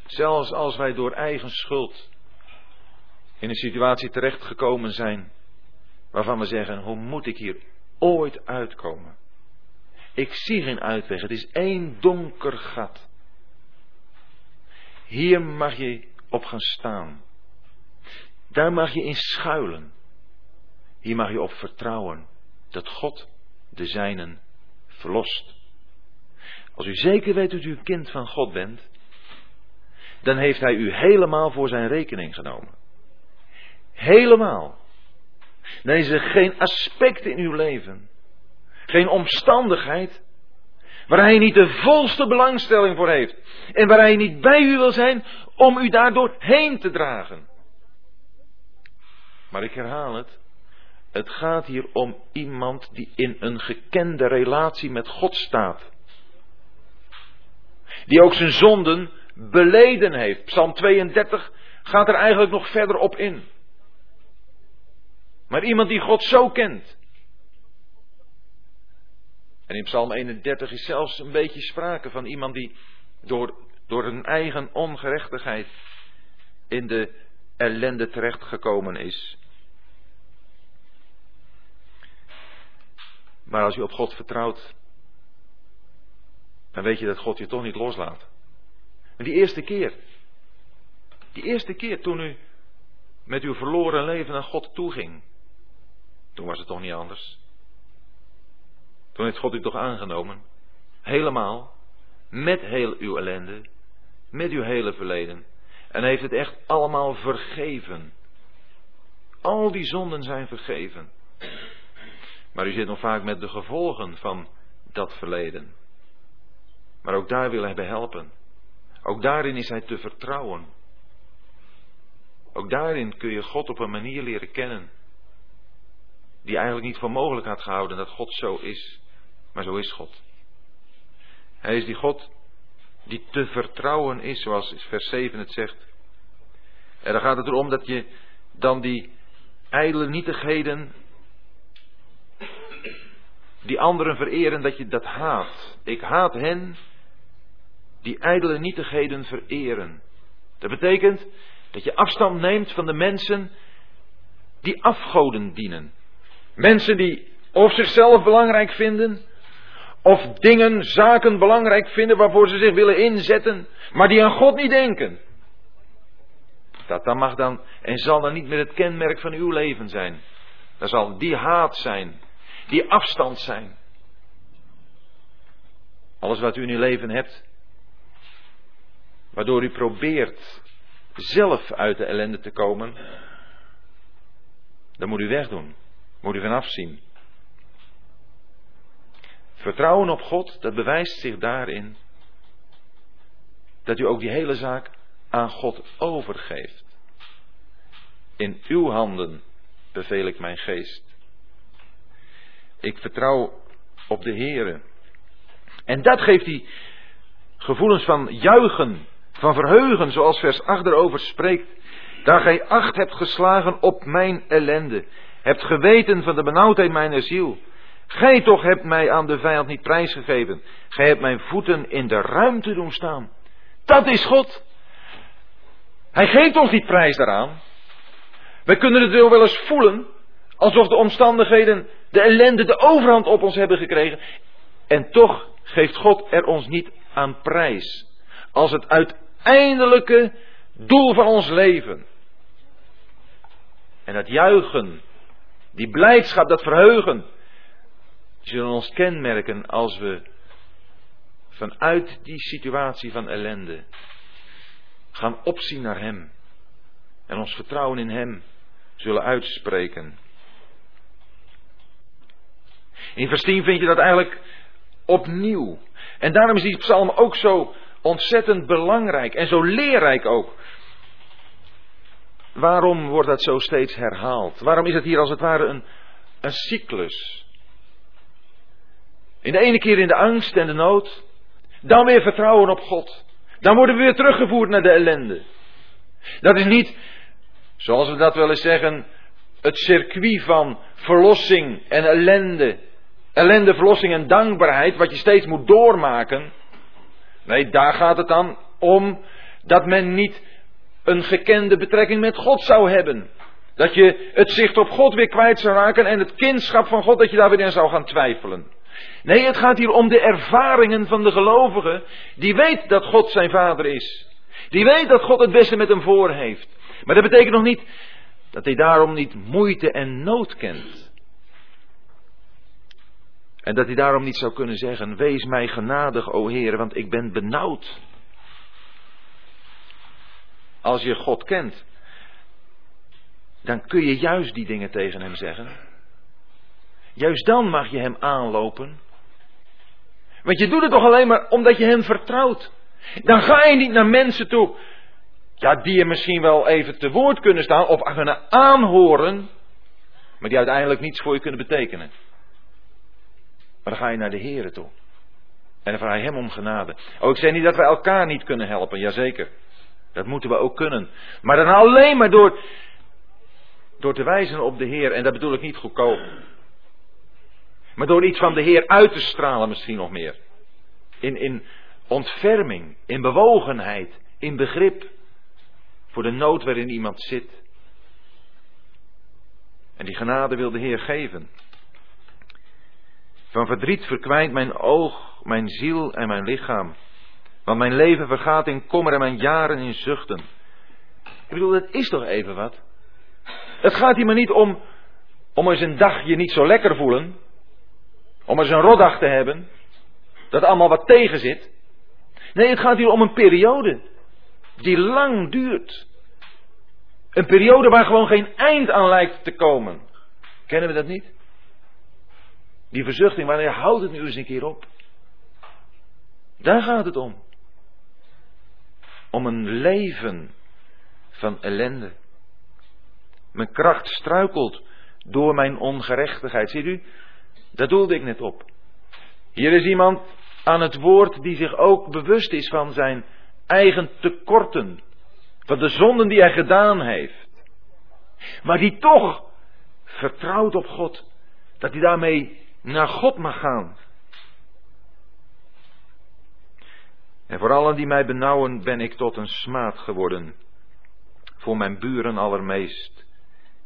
[SPEAKER 1] Zelfs als wij door eigen schuld in een situatie terechtgekomen zijn waarvan we zeggen, hoe moet ik hier ooit uitkomen? Ik zie geen uitweg, het is één donker gat. Hier mag je op gaan staan. Daar mag je in schuilen. Hier mag je op vertrouwen dat God de zijnen verlost. Als u zeker weet dat u een kind van God bent, dan heeft Hij u helemaal voor zijn rekening genomen. Helemaal. Er geen aspect in uw leven, geen omstandigheid, waar Hij niet de volste belangstelling voor heeft en waar Hij niet bij u wil zijn om u daardoor heen te dragen. Maar ik herhaal het, het gaat hier om iemand die in een gekende relatie met God staat. Die ook zijn zonden beleden heeft. Psalm 32 gaat er eigenlijk nog verder op in. Maar iemand die God zo kent. En in Psalm 31 is zelfs een beetje sprake van iemand die door, door een eigen ongerechtigheid in de ellende terechtgekomen is. Maar als je op God vertrouwt, dan weet je dat God je toch niet loslaat. En die eerste keer, die eerste keer toen u met uw verloren leven naar God toeging, toen was het toch niet anders. Toen heeft God u toch aangenomen, helemaal, met heel uw ellende, met uw hele verleden, en heeft het echt allemaal vergeven. Al die zonden zijn vergeven. Maar u zit nog vaak met de gevolgen van dat verleden. Maar ook daar wil hij bij helpen. Ook daarin is hij te vertrouwen. Ook daarin kun je God op een manier leren kennen. Die eigenlijk niet voor mogelijk had gehouden dat God zo is. Maar zo is God. Hij is die God die te vertrouwen is, zoals vers 7 het zegt. En dan gaat het erom dat je dan die ijdele nietigheden die anderen vereren, dat je dat haat. Ik haat hen die ijdele nietigheden vereren. Dat betekent dat je afstand neemt van de mensen die afgoden dienen. Mensen die of zichzelf belangrijk vinden, of dingen, zaken belangrijk vinden waarvoor ze zich willen inzetten, maar die aan God niet denken. Dat, dat mag dan en zal dan niet meer het kenmerk van uw leven zijn. Dat zal die haat zijn, die afstand zijn. Alles wat u in uw leven hebt, waardoor u probeert zelf uit de ellende te komen, dan moet u wegdoen, moet u vanaf zien. Vertrouwen op God, dat bewijst zich daarin dat u ook die hele zaak aan God overgeeft. In uw handen beveel ik mijn geest. Ik vertrouw op de Heere. En dat geeft die gevoelens van juichen, van verheugen, zoals vers 8 erover spreekt. Daar gij acht hebt geslagen op mijn ellende, hebt geweten van de benauwdheid mijner ziel. Gij toch hebt mij aan de vijand niet prijsgegeven. Gij hebt mijn voeten in de ruimte doen staan. Dat is God. Hij geeft ons niet prijs daaraan. Wij kunnen het wel eens voelen, alsof de omstandigheden, de ellende, de overhand op ons hebben gekregen. En toch geeft God er ons niet aan prijs. Als het uiteindelijke doel van ons leven. En dat juichen, die blijdschap, dat verheugen, zullen ons kenmerken als we vanuit die situatie van ellende gaan opzien naar Hem en ons vertrouwen in Hem zullen uitspreken. In vers 10 vind je dat eigenlijk opnieuw. En daarom is die psalm ook zo ontzettend belangrijk en zo leerrijk ook. Waarom wordt dat zo steeds herhaald? Waarom is het hier als het ware een, een cyclus? In de ene keer in de angst en de nood, dan weer vertrouwen op God. Dan worden we weer teruggevoerd naar de ellende. Dat is niet, zoals we dat wel eens zeggen, het circuit van verlossing en ellende. Ellende, verlossing en dankbaarheid, wat je steeds moet doormaken. Nee, daar gaat het dan om dat men niet een gekende betrekking met God zou hebben. Dat je het zicht op God weer kwijt zou raken en het kindschap van God, dat je daar weer in zou gaan twijfelen. Nee, het gaat hier om de ervaringen van de gelovige, die weet dat God zijn vader is. Die weet dat God het beste met hem voor heeft. Maar dat betekent nog niet dat hij daarom niet moeite en nood kent. En dat hij daarom niet zou kunnen zeggen: Wees mij genadig, o Heer, want ik ben benauwd. Als je God kent, dan kun je juist die dingen tegen hem zeggen. Juist dan mag je hem aanlopen. Want je doet het toch alleen maar omdat je hem vertrouwt. Dan ga je niet naar mensen toe. Ja, die je misschien wel even te woord kunnen staan of kunnen aanhoren. Maar die uiteindelijk niets voor je kunnen betekenen. Maar dan ga je naar de Here toe. En dan vraag je hem om genade. Oh, ik zeg niet dat we elkaar niet kunnen helpen. Jazeker. Dat moeten we ook kunnen. Maar dan alleen maar door, door te wijzen op de Heer. En dat bedoel ik niet goedkoop. Maar door iets van de Heer uit te stralen misschien nog meer. In, in ontferming, in bewogenheid, in begrip. Voor de nood waarin iemand zit. En die genade wil de Heer geven. Van verdriet verkwijnt mijn oog, mijn ziel en mijn lichaam. Want mijn leven vergaat in kommer en mijn jaren in zuchten. Ik bedoel, dat is toch even wat? Het gaat hier maar niet om, om eens een dagje niet zo lekker voelen. Om eens een rotdag te hebben. Dat allemaal wat tegen zit. Nee, het gaat hier om een periode. Die lang duurt. Een periode waar gewoon geen eind aan lijkt te komen. Kennen we dat niet? Die verzuchting, wanneer houdt het nu eens een keer op? Daar gaat het om. Om een leven van ellende. Mijn kracht struikelt door mijn ongerechtigheid. Ziet u, daar doelde ik net op. Hier is iemand aan het woord die zich ook bewust is van zijn eigen tekorten. Van de zonden die hij gedaan heeft. Maar die toch vertrouwt op God. Dat hij daarmee naar God mag gaan. En voor allen die mij benauwen ben ik tot een smaad geworden. Voor mijn buren allermeest.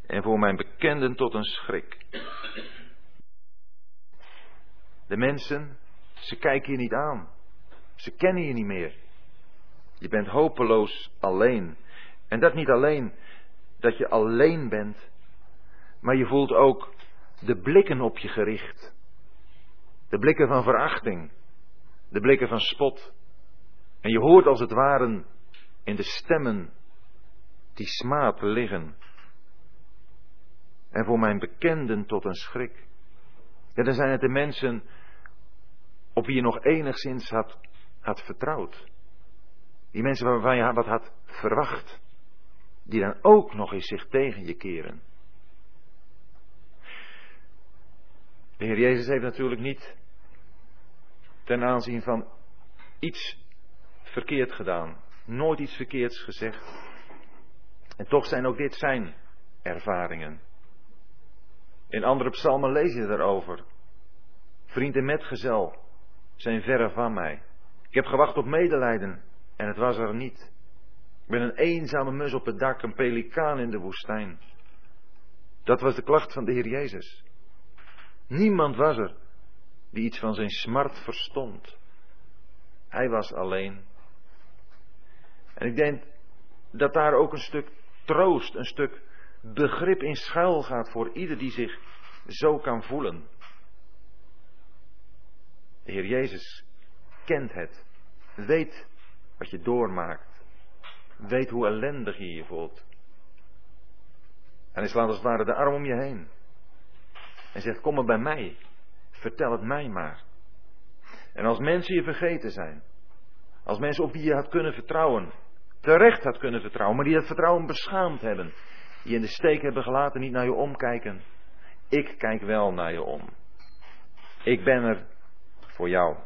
[SPEAKER 1] En voor mijn bekenden tot een schrik. De mensen, ze kijken je niet aan. Ze kennen je niet meer. Je bent hopeloos alleen. En dat niet alleen dat je alleen bent, maar je voelt ook de blikken op je gericht. De blikken van verachting, de blikken van spot. En je hoort als het ware in de stemmen die smaad liggen. En voor mijn bekenden tot een schrik. Ja, dan zijn het de mensen op wie je nog enigszins had, had vertrouwd. Die mensen waarvan je wat had verwacht. Die dan ook nog eens zich tegen je keren. De Heer Jezus heeft natuurlijk niet ten aanzien van iets verkeerd gedaan. Nooit iets verkeerds gezegd. En toch zijn ook dit zijn ervaringen. In andere psalmen lees je daarover. Vriend en metgezel zijn verre van mij. Ik heb gewacht op medelijden en het was er niet. Ik ben een eenzame mus op het dak, een pelikaan in de woestijn. Dat was de klacht van de Heer Jezus. Niemand was er die iets van zijn smart verstond. Hij was alleen. En ik denk dat daar ook een stuk troost, een stuk begrip in schuil gaat voor ieder die zich zo kan voelen. De Heer Jezus kent het, weet wat je doormaakt, weet hoe ellendig je je voelt. En hij slaat als het ware de arm om je heen. En zegt, kom maar bij mij. Vertel het mij maar. En als mensen je vergeten zijn. Als mensen op wie je had kunnen vertrouwen. Terecht had kunnen vertrouwen. Maar die het vertrouwen beschaamd hebben. Die in de steek hebben gelaten, niet naar je omkijken. Ik kijk wel naar je om. Ik ben er voor jou.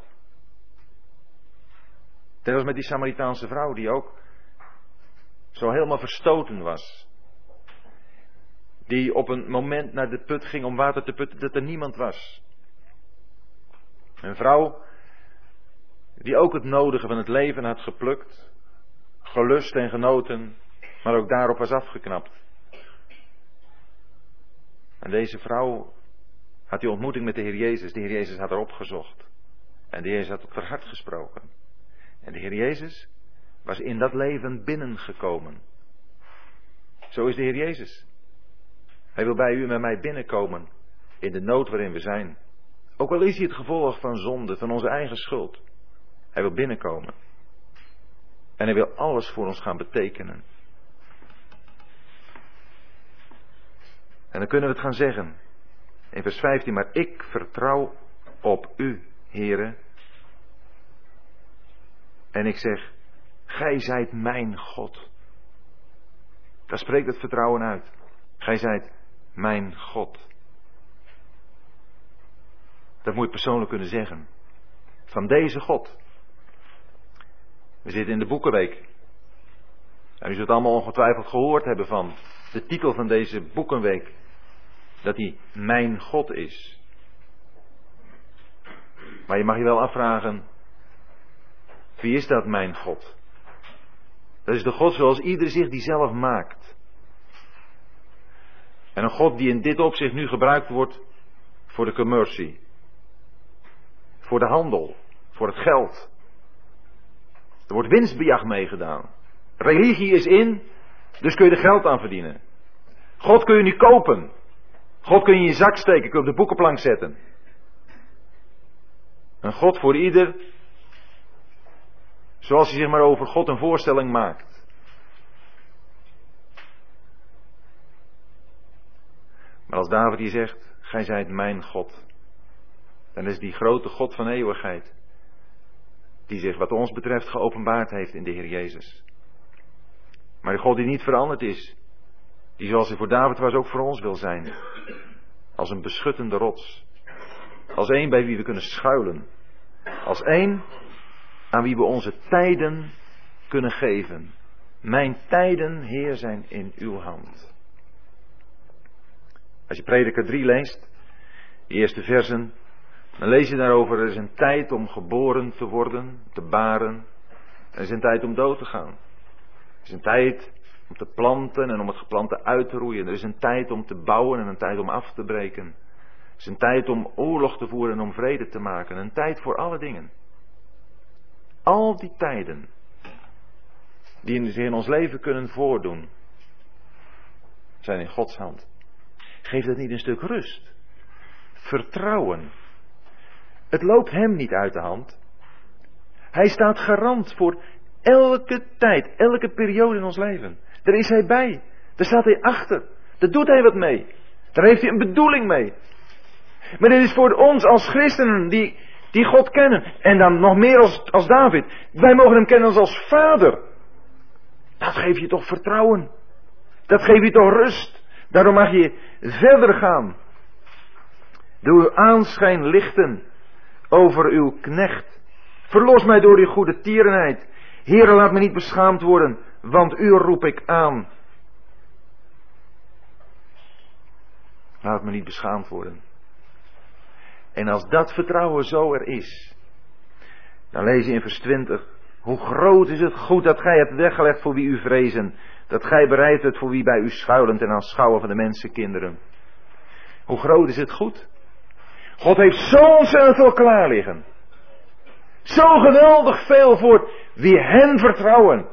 [SPEAKER 1] Als met die Samaritaanse vrouw die ook zo helemaal verstoten was Die op een moment naar de put ging om water te putten dat er niemand was. Een vrouw die ook het nodige van het leven had geplukt, gelust en genoten, maar ook daarop was afgeknapt. En deze vrouw had die ontmoeting met de Heer Jezus. De Heer Jezus had haar opgezocht. En de Heer Jezus had op haar hart gesproken. En de Heer Jezus was in dat leven binnengekomen. Zo is de Heer Jezus. Hij wil bij u en mij binnenkomen in de nood waarin we zijn. Ook al is hij het gevolg van zonde, van onze eigen schuld. Hij wil binnenkomen. En hij wil alles voor ons gaan betekenen. En dan kunnen we het gaan zeggen. In vers 15, maar ik vertrouw op u, heren. En ik zeg, gij zijt mijn God. Daar spreekt het vertrouwen uit. Gij zijt mijn God. Dat moet je persoonlijk kunnen zeggen. Van deze God. We zitten in de Boekenweek. En u zult allemaal ongetwijfeld gehoord hebben van de titel van deze Boekenweek. Dat hij mijn God is. Maar je mag je wel afvragen, wie is dat mijn God? Dat is de God zoals ieder zich die zelf maakt. En een God die in dit opzicht nu gebruikt wordt voor de commercie. Voor de handel. Voor het geld. Er wordt winstbejag meegedaan. Religie is in, dus kun je er geld aan verdienen. God kun je niet kopen. God kun je in je zak steken, kun je op de boekenplank zetten. Een God voor ieder, zoals hij zich maar over God een voorstelling maakt. Maar als David hier zegt, gij zijt mijn God, dan is die grote God van eeuwigheid, die zich wat ons betreft geopenbaard heeft in de Heer Jezus. Maar de God die niet veranderd is, die zoals hij voor David was ook voor ons wil zijn. Als een beschuttende rots. Als een bij wie we kunnen schuilen. Als een aan wie we onze tijden kunnen geven. Mijn tijden, Heer, zijn in uw hand. Als je Prediker 3 leest, de eerste versen, dan lees je daarover, er is een tijd om geboren te worden, te baren. Er is een tijd om dood te gaan. Er is een tijd om te planten en om het geplante uit te roeien. Er is een tijd om te bouwen en een tijd om af te breken. Er is een tijd om oorlog te voeren en om vrede te maken. Een tijd voor alle dingen. Al die tijden die zich in ons leven kunnen voordoen, zijn in Gods hand. Geeft dat niet een stuk rust? Vertrouwen. Het loopt hem niet uit de hand. Hij staat garant voor elke tijd, elke periode in ons leven. Daar is hij bij. Daar staat hij achter. Daar doet hij wat mee. Daar heeft hij een bedoeling mee. Maar dit is voor ons als christenen die, die God kennen. En dan nog meer als, als David. Wij mogen hem kennen als vader. Dat geeft je toch vertrouwen. Dat geeft je toch rust. Daarom mag je verder gaan. Uw aanschijn lichten over uw knecht. Verlos mij door uw goede tierenheid. Heere, laat me niet beschaamd worden, want u roep ik aan. Laat me niet beschaamd worden. En als dat vertrouwen zo er is, dan lees je in vers 20. Hoe groot is het goed dat gij hebt weggelegd voor wie u vrezen. Dat gij bereid hebt voor wie bij u schuilend en aanschouwen van de mensenkinderen. Hoe groot is het goed? God heeft zo ontzettend veel klaar liggen. Zo geweldig veel voor wie hen vertrouwen.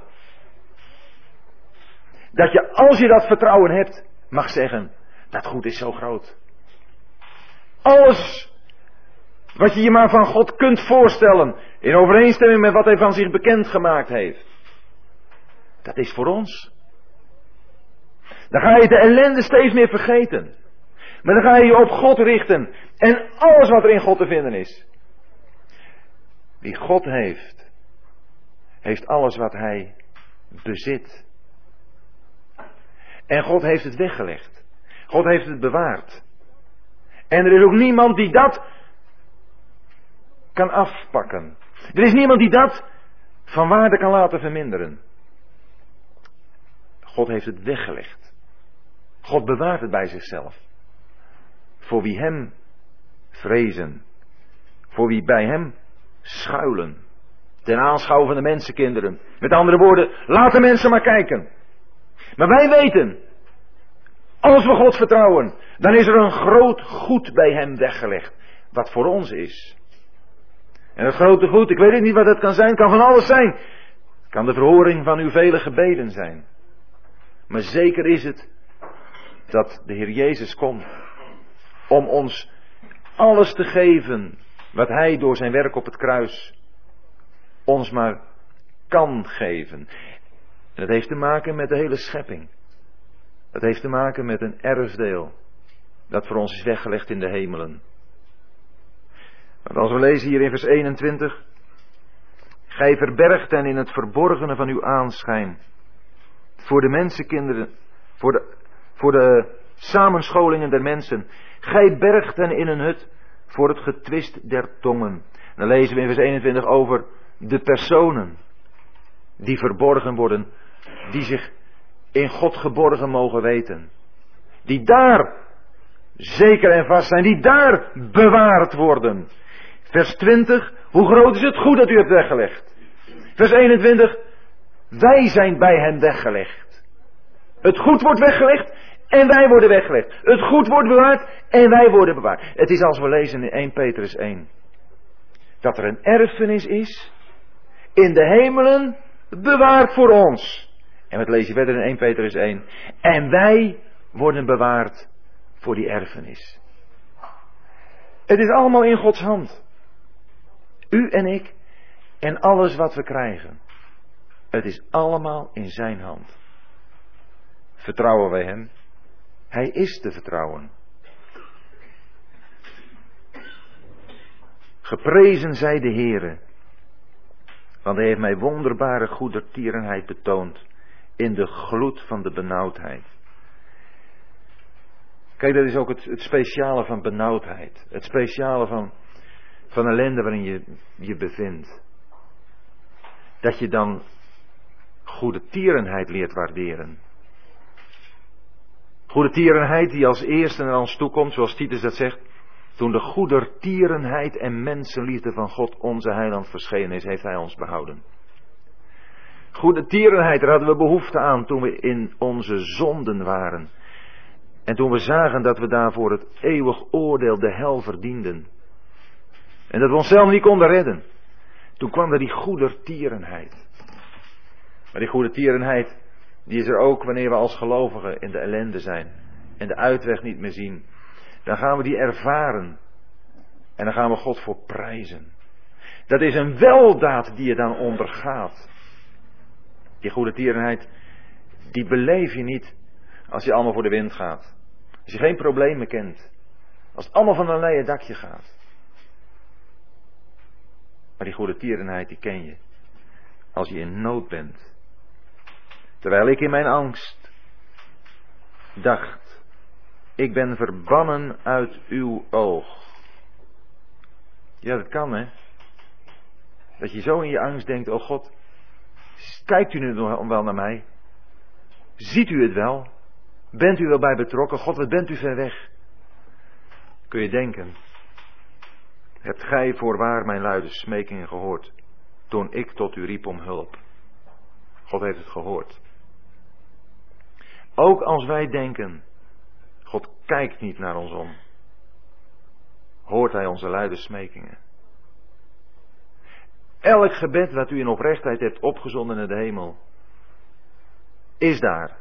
[SPEAKER 1] Dat je als je dat vertrouwen hebt, mag zeggen, dat goed is zo groot. Alles wat je je maar van God kunt voorstellen, in overeenstemming met wat Hij van zich bekendgemaakt heeft. Dat is voor ons. Dan ga je de ellende steeds meer vergeten. Maar dan ga je je op God richten. En alles wat er in God te vinden is. Wie God heeft, heeft alles wat hij bezit. En God heeft het weggelegd. God heeft het bewaard. En er is ook niemand die dat kan afpakken. Er is niemand die dat van waarde kan laten verminderen. God heeft het weggelegd. God bewaart het bij zichzelf. Voor wie hem vrezen. Voor wie bij hem schuilen. Ten aanschouw van de mensenkinderen. Met andere woorden, laat mensen maar kijken. Maar wij weten, als we God vertrouwen, dan is er een groot goed bij hem weggelegd. Wat voor ons is. En het grote goed, ik weet niet wat het kan zijn, kan van alles zijn. Kan de verhoring van uw vele gebeden zijn. Maar zeker is het dat de Heer Jezus komt om ons alles te geven wat Hij door zijn werk op het kruis ons maar kan geven. En dat heeft te maken met de hele schepping. Dat heeft te maken met een erfdeel dat voor ons is weggelegd in de hemelen. Want als we lezen hier in vers 21, Gij verbergt hen in het verborgene van uw aanschijn. Voor de mensenkinderen, voor de, voor de samenscholingen der mensen. Gij bergt hen in een hut voor het getwist der tongen. Dan lezen we in vers 21 over de personen die verborgen worden, die zich in God geborgen mogen weten. Die daar zeker en vast zijn, die daar bewaard worden. Vers 20, hoe groot is het goed dat u hebt weggelegd? Vers 21, wij zijn bij hem weggelegd. Het goed wordt weggelegd en wij worden weggelegd. Het goed wordt bewaard en wij worden bewaard. Het is als we lezen in 1 Petrus 1. Dat er een erfenis is in de hemelen bewaard voor ons. En wat lees je verder in 1 Petrus 1? En wij worden bewaard voor die erfenis. Het is allemaal in Gods hand. U en ik en alles wat we krijgen. Het is allemaal in Zijn hand. Vertrouwen wij Hem? Hij is te vertrouwen. Geprezen zij de Heere, want Hij heeft mij wonderbare goedertierenheid betoond in de gloed van de benauwdheid. Kijk, dat is ook het, speciale van benauwdheid. Het speciale van, van ellende waarin je je bevindt. Dat je dan goede tierenheid leert waarderen. Goede tierenheid die als eerste naar ons toekomt, zoals Titus dat zegt. Toen de goedertierenheid en mensenliefde van God onze heiland verschenen is, heeft hij ons behouden. Goede tierenheid, daar hadden we behoefte aan toen we in onze zonden waren. En toen we zagen dat we daarvoor het eeuwig oordeel, de hel verdienden. En dat we onszelf niet konden redden. Toen kwam er die goedertierenheid. Maar die goede tierenheid, die is er ook wanneer we als gelovigen in de ellende zijn. En de uitweg niet meer zien. Dan gaan we die ervaren. En dan gaan we God voor prijzen. Dat is een weldaad die je dan ondergaat. Die goede tierenheid, die beleef je niet als je allemaal voor de wind gaat. Als je geen problemen kent. Als het allemaal van een leien dakje gaat. Maar die goede tierenheid, die ken je. Als je in nood bent. Terwijl ik in mijn angst dacht, ik ben verbannen uit uw oog. Ja, dat kan hè. Dat je zo in je angst denkt, oh God, kijkt u nu wel naar mij? Ziet u het wel? Bent u wel bij betrokken? God, wat bent u ver weg? Kun je denken, hebt gij voorwaar mijn luide smekingen gehoord, toen ik tot u riep om hulp? God heeft het gehoord. Ook als wij denken, God kijkt niet naar ons om, hoort Hij onze luide smekingen. Elk gebed wat u in oprechtheid hebt opgezonden in de hemel, is daar.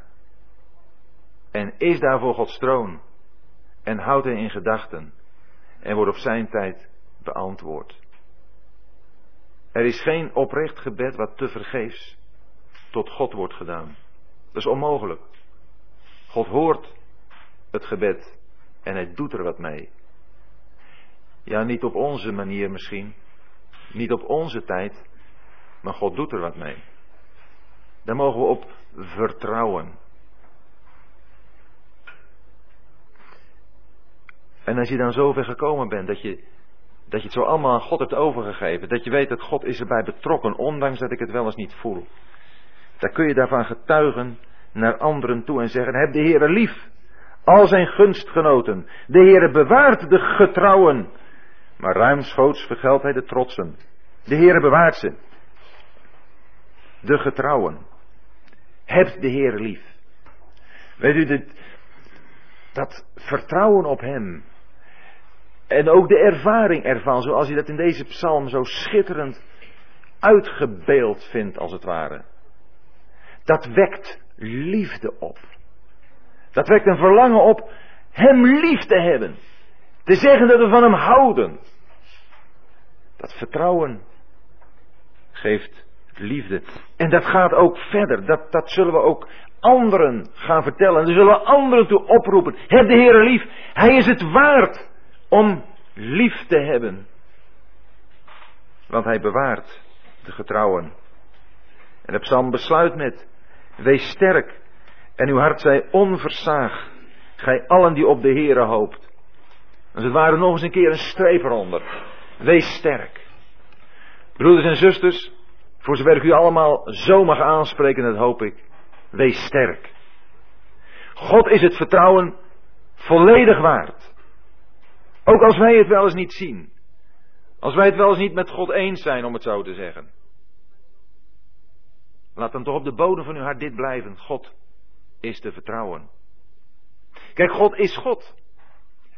[SPEAKER 1] En is daar voor Gods troon. En houdt hij in gedachten. En wordt op zijn tijd beantwoord. Er is geen oprecht gebed wat te vergeefs tot God wordt gedaan. Dat is onmogelijk. God hoort het gebed en hij doet er wat mee. Ja, niet op onze manier misschien, niet op onze tijd, maar God doet er wat mee. Daar mogen we op vertrouwen. En als je dan zover gekomen bent dat je, dat je het zo allemaal aan God hebt overgegeven, dat je weet dat God is erbij betrokken, ondanks dat ik het wel eens niet voel. Dan kun je daarvan getuigen naar anderen toe en zeggen, heb de Heer lief, al zijn gunstgenoten. De Heere bewaart de getrouwen, maar ruimschoots vergeldt hij de trotsen. De Heere bewaart ze. De getrouwen. Hebt de Heere lief. Weet u, dit, dat vertrouwen op Hem. En ook de ervaring ervan, zoals je dat in deze psalm zo schitterend uitgebeeld vindt, als het ware. Dat wekt liefde op. Dat wekt een verlangen op Hem lief te hebben. Te zeggen dat we van Hem houden. Dat vertrouwen geeft liefde. En dat gaat ook verder. Dat, dat zullen we ook anderen gaan vertellen. En daar zullen we anderen toe oproepen. Heb de Heer lief. Hij is het waard om lief te hebben. Want hij bewaart de getrouwen. En de psalm besluit met, wees sterk en uw hart zij onversaagd, gij allen die op de Heere hoopt. Als het ware nog eens een keer een streep eronder. Wees sterk. Broeders en zusters, voor zover ik u allemaal zo mag aanspreken, dat hoop ik, wees sterk. God is het vertrouwen volledig waard. Ook als wij het wel eens niet zien. Als wij het wel eens niet met God eens zijn, om het zo te zeggen. Laat dan toch op de bodem van uw hart dit blijven. God is te vertrouwen. Kijk, God is God.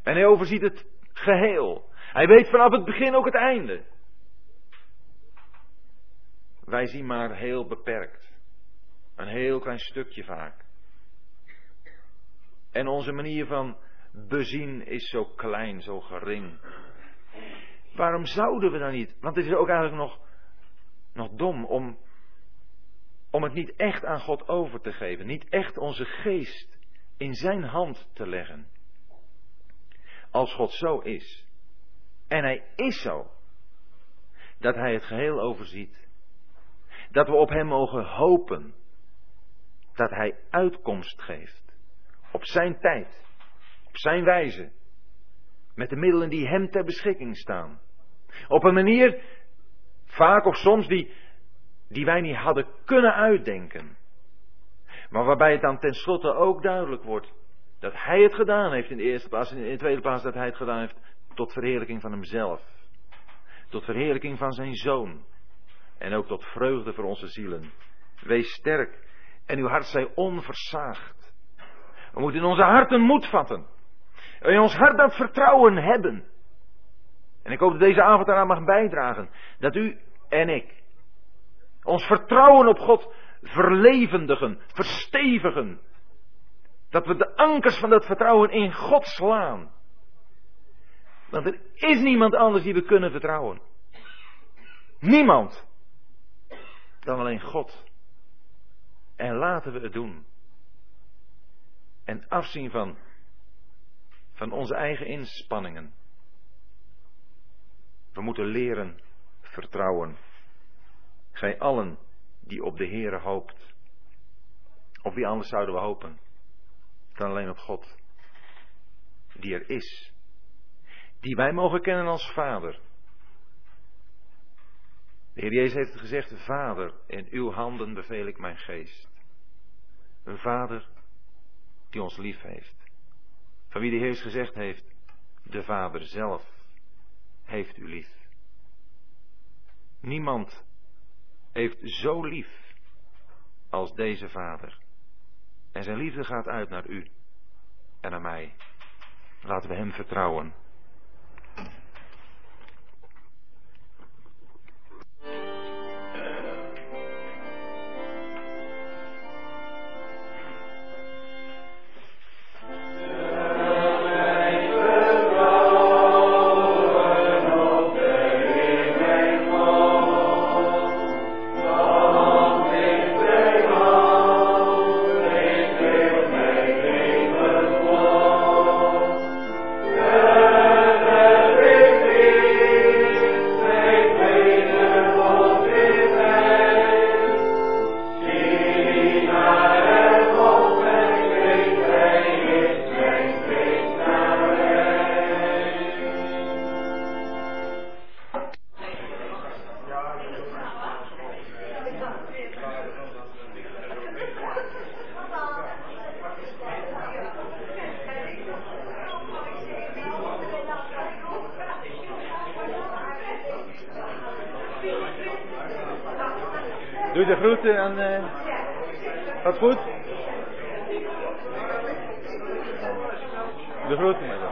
[SPEAKER 1] En hij overziet het geheel. Hij weet vanaf het begin ook het einde. Wij zien maar heel beperkt. Een heel klein stukje vaak. En onze manier van bezien is zo klein, zo gering. Waarom zouden we dan niet? Want het is ook eigenlijk nog, nog dom om, om het niet echt aan God over te geven. Niet echt onze geest in zijn hand te leggen. Als God zo is. En hij is zo. Dat hij het geheel overziet. Dat we op hem mogen hopen. Dat hij uitkomst geeft. Op zijn tijd. Op zijn wijze. Met de middelen die hem ter beschikking staan. Op een manier, vaak of soms, die, die wij niet hadden kunnen uitdenken. Maar waarbij het dan tenslotte ook duidelijk wordt dat hij het gedaan heeft in de eerste plaats en in de tweede plaats dat hij het gedaan heeft tot verheerlijking van hemzelf. Tot verheerlijking van zijn zoon. En ook tot vreugde voor onze zielen. Wees sterk en uw hart zij onversaagd. We moeten in onze harten moed vatten. In ons hart dat vertrouwen hebben. En ik hoop dat deze avond eraan mag bijdragen. Dat u en ik ons vertrouwen op God verlevendigen, verstevigen. Dat we de ankers van dat vertrouwen in God slaan. Want er is niemand anders die we kunnen vertrouwen. Niemand. Dan alleen God. En laten we het doen. En afzien van, van onze eigen inspanningen. We moeten leren vertrouwen. Gij allen die op de Heere hoopt. Op wie anders zouden we hopen? Dan alleen op God. Die er is. Die wij mogen kennen als Vader. De Heer Jezus heeft gezegd, Vader, in uw handen beveel ik mijn geest. Een Vader die ons lief heeft. Van wie de Heer gezegd heeft, de Vader zelf heeft u lief. Niemand heeft zo lief als deze vader. En zijn liefde gaat uit naar u en naar mij. Laten we hem vertrouwen. En uh, gaat goed? De groeten met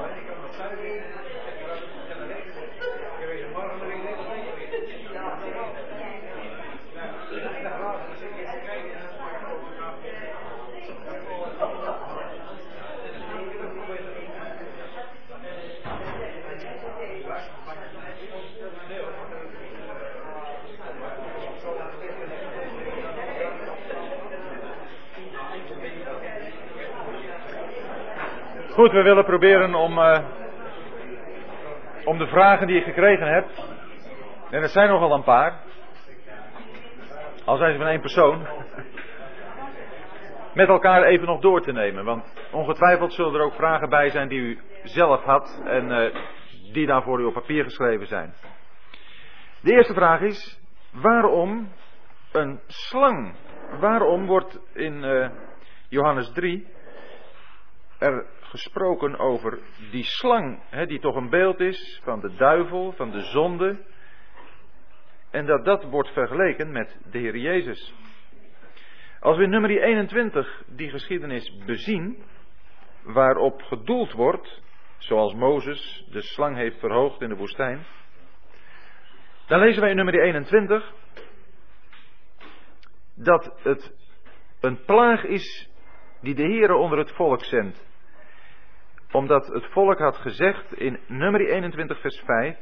[SPEAKER 1] Goed, we willen proberen om, uh, om de vragen die je gekregen hebt, en er zijn nogal een paar, al zijn ze van één persoon, met elkaar even nog door te nemen. Want ongetwijfeld zullen er ook vragen bij zijn die u zelf had en uh, die dan voor u op papier geschreven zijn. De eerste vraag is, waarom een slang? Waarom wordt in uh, Johannes 3 er gesproken over die slang, hè, die toch een beeld is van de duivel, van de zonde. En dat dat wordt vergeleken met de Heer Jezus. Als we in nummer 21 die geschiedenis bezien, waarop gedoeld wordt, zoals Mozes de slang heeft verhoogd in de woestijn, dan lezen wij in nummer 21 dat het een plaag is die de Heere onder het volk zendt omdat het volk had gezegd in nummer 21 vers 5.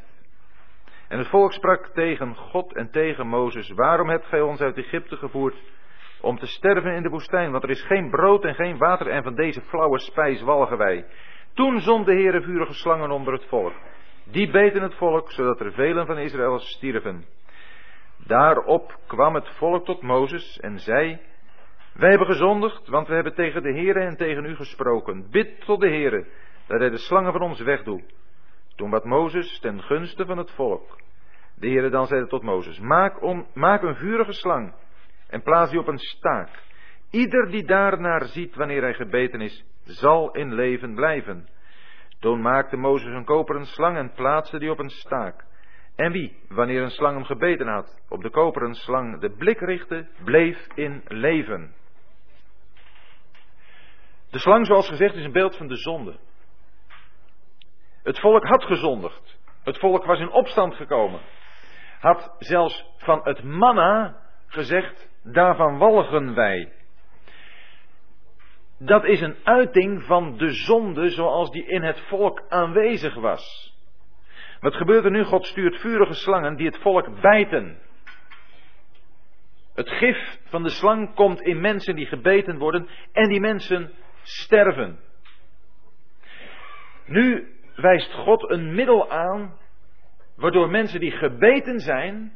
[SPEAKER 1] En het volk sprak tegen God en tegen Mozes. Waarom hebt gij ons uit Egypte gevoerd om te sterven in de woestijn? Want er is geen brood en geen water en van deze flauwe spijs walgen wij. Toen zond de Heere vurige slangen onder het volk. Die beten het volk, zodat er velen van Israël stierven. Daarop kwam het volk tot Mozes en zei, wij hebben gezondigd, want we hebben tegen de Heere en tegen u gesproken. Bid tot de Heere, dat hij de slangen van ons wegdoet. Toen wat Mozes ten gunste van het volk. De Heere dan zeide tot Mozes, maak, om, maak een vurige slang en plaats die op een staak. Ieder die daarnaar ziet wanneer hij gebeten is, zal in leven blijven. Toen maakte Mozes een koperen slang en plaatste die op een staak. En wie, wanneer een slang hem gebeten had, op de koperen slang de blik richtte, bleef in leven. De slang, zoals gezegd, is een beeld van de zonde. Het volk had gezondigd. Het volk was in opstand gekomen. Had zelfs van het manna gezegd, daarvan walgen wij. Dat is een uiting van de zonde zoals die in het volk aanwezig was. Wat gebeurt er nu? God stuurt vurige slangen die het volk bijten. Het gif van de slang komt in mensen die gebeten worden en die mensen sterven. Nu wijst God een middel aan waardoor mensen die gebeten zijn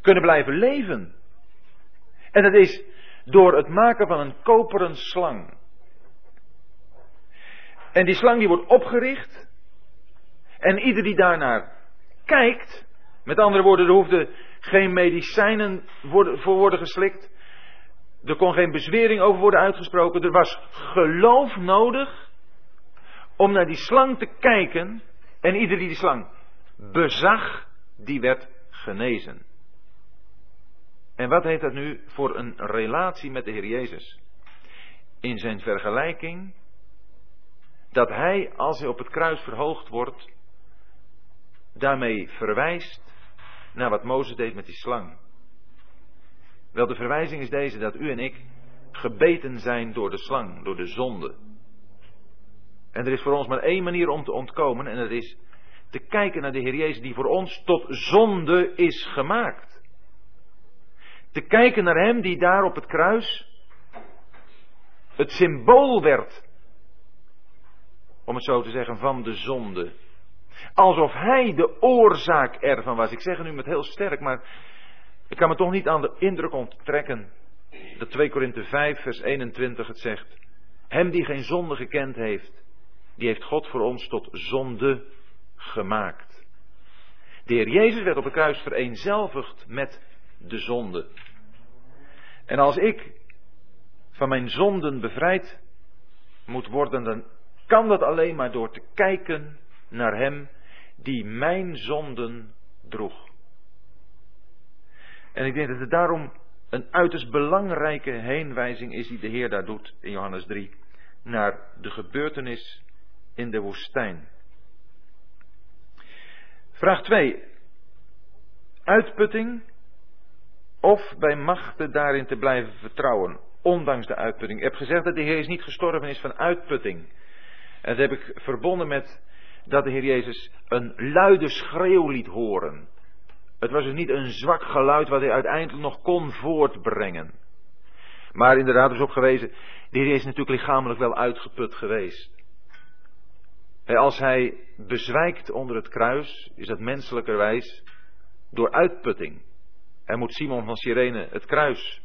[SPEAKER 1] kunnen blijven leven. En dat is door het maken van een koperen slang. En die slang die wordt opgericht en ieder die daarnaar kijkt, met andere woorden, er hoefde geen medicijnen voor worden geslikt. Er kon geen bezwering over worden uitgesproken. Er was geloof nodig om naar die slang te kijken. En ieder die die slang bezag, die werd genezen. En wat heeft dat nu voor een relatie met de Heer Jezus? In zijn vergelijking dat hij, als hij op het kruis verhoogd wordt, daarmee verwijst naar wat Mozes deed met die slang. Wel, de verwijzing is deze dat u en ik gebeten zijn door de slang, door de zonde. En er is voor ons maar één manier om te ontkomen en dat is te kijken naar de Heer Jezus die voor ons tot zonde is gemaakt. Te kijken naar Hem die daar op het kruis het symbool werd, om het zo te zeggen, van de zonde. Alsof Hij de oorzaak ervan was. Ik zeg het nu met heel sterk, maar ik kan me toch niet aan de indruk onttrekken dat 2 Korinthe 5 vers 21 het zegt. Hem die geen zonde gekend heeft, die heeft God voor ons tot zonde gemaakt. De Heer Jezus werd op het kruis vereenzelvigd met de zonde. En als ik van mijn zonden bevrijd moet worden, dan kan dat alleen maar door te kijken naar Hem die mijn zonden droeg. En ik denk dat het daarom een uiterst belangrijke heenwijzing is die de Heer daar doet in Johannes 3 naar de gebeurtenis in de woestijn. Vraag 2. Uitputting of bij machten daarin te blijven vertrouwen, ondanks de uitputting. Ik heb gezegd dat de Heer is niet gestorven is van uitputting. En dat heb ik verbonden met dat de Heer Jezus een luide schreeuw liet horen. Het was dus niet een zwak geluid wat hij uiteindelijk nog kon voortbrengen. Maar inderdaad is op gewezen, de is natuurlijk lichamelijk wel uitgeput geweest. Als hij bezwijkt onder het kruis, is dat menselijkerwijs door uitputting. Er moet Simon van Sirene het kruis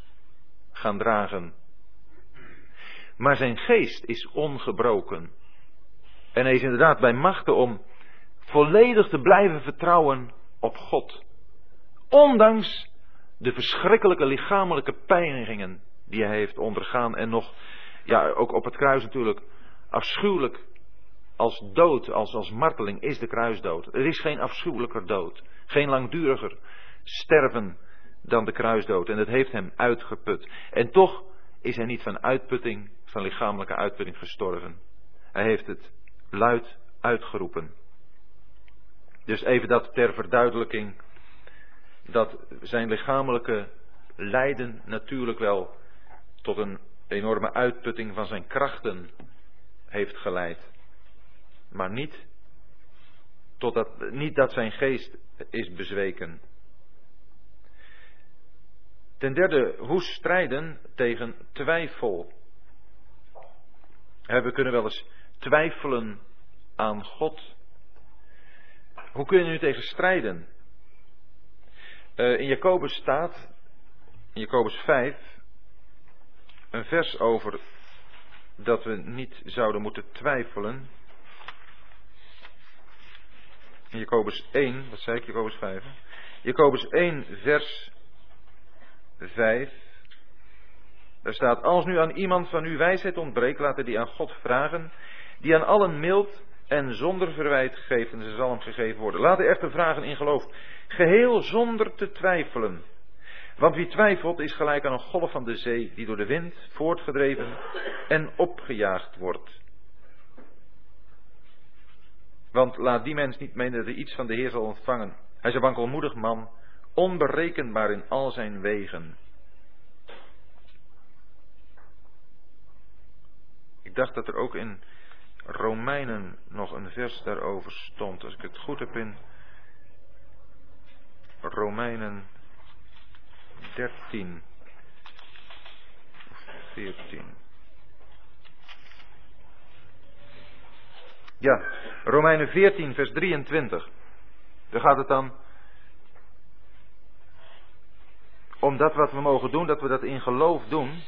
[SPEAKER 1] gaan dragen. Maar zijn geest is ongebroken. En hij is inderdaad bij machten om volledig te blijven vertrouwen op God. Ondanks de verschrikkelijke lichamelijke pijnigingen die hij heeft ondergaan en nog, ja, ook op het kruis natuurlijk, afschuwelijk als dood, als, als marteling is de kruisdood. Er is geen afschuwelijker dood, geen langduriger sterven dan de kruisdood. En het heeft hem uitgeput. En toch is hij niet van uitputting, van lichamelijke uitputting gestorven. Hij heeft het luid uitgeroepen. Dus even dat ter verduidelijking dat zijn lichamelijke lijden natuurlijk wel tot een enorme uitputting van zijn krachten heeft geleid. Maar niet, totdat, niet dat zijn geest is bezweken. Ten derde, hoe strijden tegen twijfel? We kunnen wel eens twijfelen aan God. Hoe kun je nu tegen strijden? Uh, in Jacobus staat, in Jacobus 5, een vers over dat we niet zouden moeten twijfelen. In Jacobus 1, wat zei ik, Jacobus 5? Jacobus 1, vers 5. Daar staat, als nu aan iemand van uw wijsheid ontbreekt, laten die aan God vragen, die aan allen mild en zonder verwijt geven, ze zal hem gegeven worden. Laat de echte vragen in geloof, geheel zonder te twijfelen. Want wie twijfelt is gelijk aan een golf van de zee die door de wind voortgedreven en opgejaagd wordt. Want laat die mens niet menen dat hij iets van de Heer zal ontvangen. Hij is een wankelmoedig man, onberekenbaar in al zijn wegen. Ik dacht dat er ook in Romeinen nog een vers daarover stond. Als ik het goed heb in Romeinen 13 of 14. Ja, Romeinen 14, vers 23. Daar gaat het dan om dat wat we mogen doen, dat we dat in geloof doen.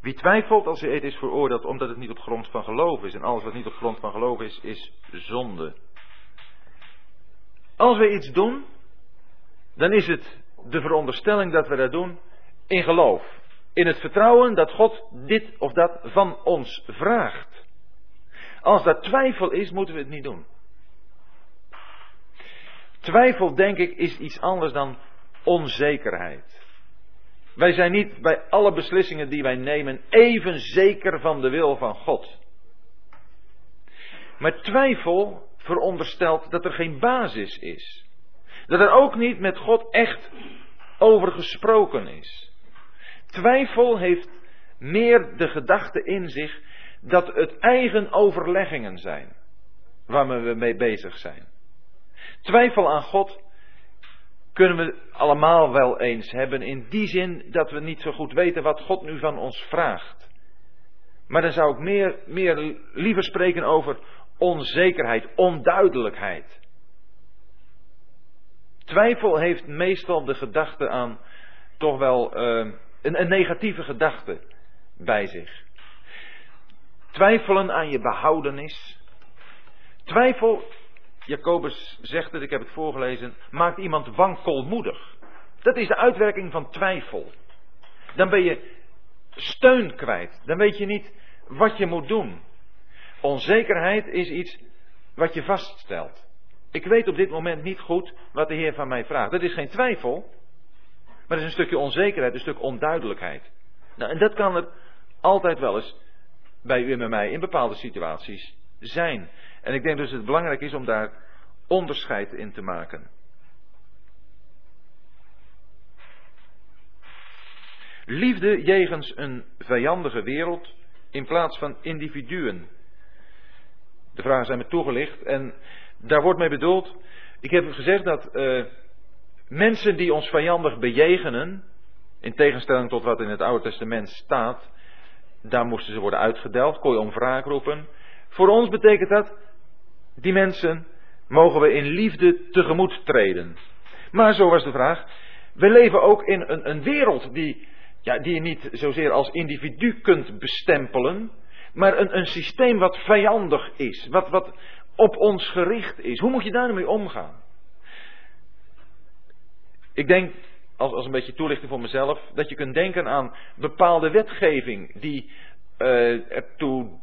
[SPEAKER 1] Wie twijfelt als hij eet is veroordeeld omdat het niet op grond van geloof is. En alles wat niet op grond van geloof is, is zonde. Als we iets doen, dan is het de veronderstelling dat we dat doen in geloof. In het vertrouwen dat God dit of dat van ons vraagt. Als dat twijfel is, moeten we het niet doen. Twijfel, denk ik, is iets anders dan onzekerheid. Wij zijn niet bij alle beslissingen die wij nemen even zeker van de wil van God. Maar twijfel veronderstelt dat er geen basis is. Dat er ook niet met God echt over gesproken is. Twijfel heeft meer de gedachte in zich dat het eigen overleggingen zijn waar we mee bezig zijn. Twijfel aan God kunnen we allemaal wel eens hebben in die zin dat we niet zo goed weten wat God nu van ons vraagt. Maar dan zou ik meer, meer liever spreken over onzekerheid, onduidelijkheid. Twijfel heeft meestal de gedachte aan toch wel uh, een, een negatieve gedachte bij zich. Twijfelen aan je behoudenis. Twijfel, Jacobus zegt het, ik heb het voorgelezen, maakt iemand wankelmoedig. Dat is de uitwerking van twijfel. Dan ben je steun kwijt. Dan weet je niet wat je moet doen. Onzekerheid is iets wat je vaststelt. Ik weet op dit moment niet goed wat de Heer van mij vraagt. Dat is geen twijfel, Maar er is een stukje onzekerheid, een stuk onduidelijkheid. Nou, en dat kan er altijd wel eens bij u en bij mij in bepaalde situaties zijn. En ik denk dus dat het belangrijk is om daar onderscheid in te maken. Liefde jegens een vijandige wereld in plaats van individuen. De vragen zijn me toegelicht en daar wordt mee bedoeld. Ik heb gezegd dat uh, mensen die ons vijandig bejegenen, in tegenstelling tot wat in het Oude Testament staat, daar moesten ze worden uitgedeld, kon je om wraak roepen. Voor ons betekent dat, die mensen mogen we in liefde tegemoet treden. Maar zo was de vraag, we leven ook in een, een wereld die, ja, die je niet zozeer als individu kunt bestempelen, maar een, een systeem wat vijandig is, wat, wat op ons gericht is. Hoe moet je daarmee omgaan? Ik denk, als, als een beetje toelichting voor mezelf, dat je kunt denken aan bepaalde wetgeving die uh, ertoe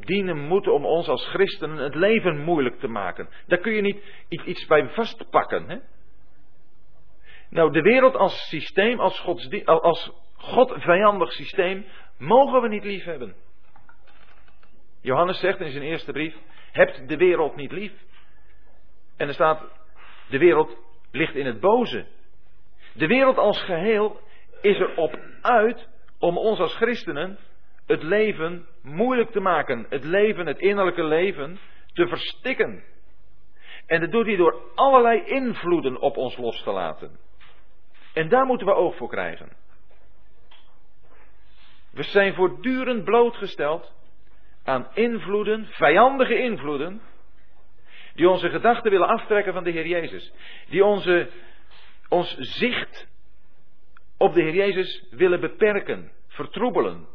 [SPEAKER 1] dienen moet om ons als christenen het leven moeilijk te maken. Daar kun je niet iets bij vastpakken. Hè? Nou, de wereld als systeem, als, als God vijandig systeem, mogen we niet lief hebben. Johannes zegt in zijn eerste brief, hebt de wereld niet lief. En er staat, de wereld ligt in het boze. De wereld als geheel is erop uit om ons als christenen het leven moeilijk te maken. Het leven, het innerlijke leven, te verstikken. En dat doet hij door allerlei invloeden op ons los te laten. En daar moeten we oog voor krijgen. We zijn voortdurend blootgesteld aan invloeden, vijandige invloeden, die onze gedachten willen aftrekken van de Heer Jezus. Die onze, ons zicht op de Heer Jezus willen beperken, vertroebelen.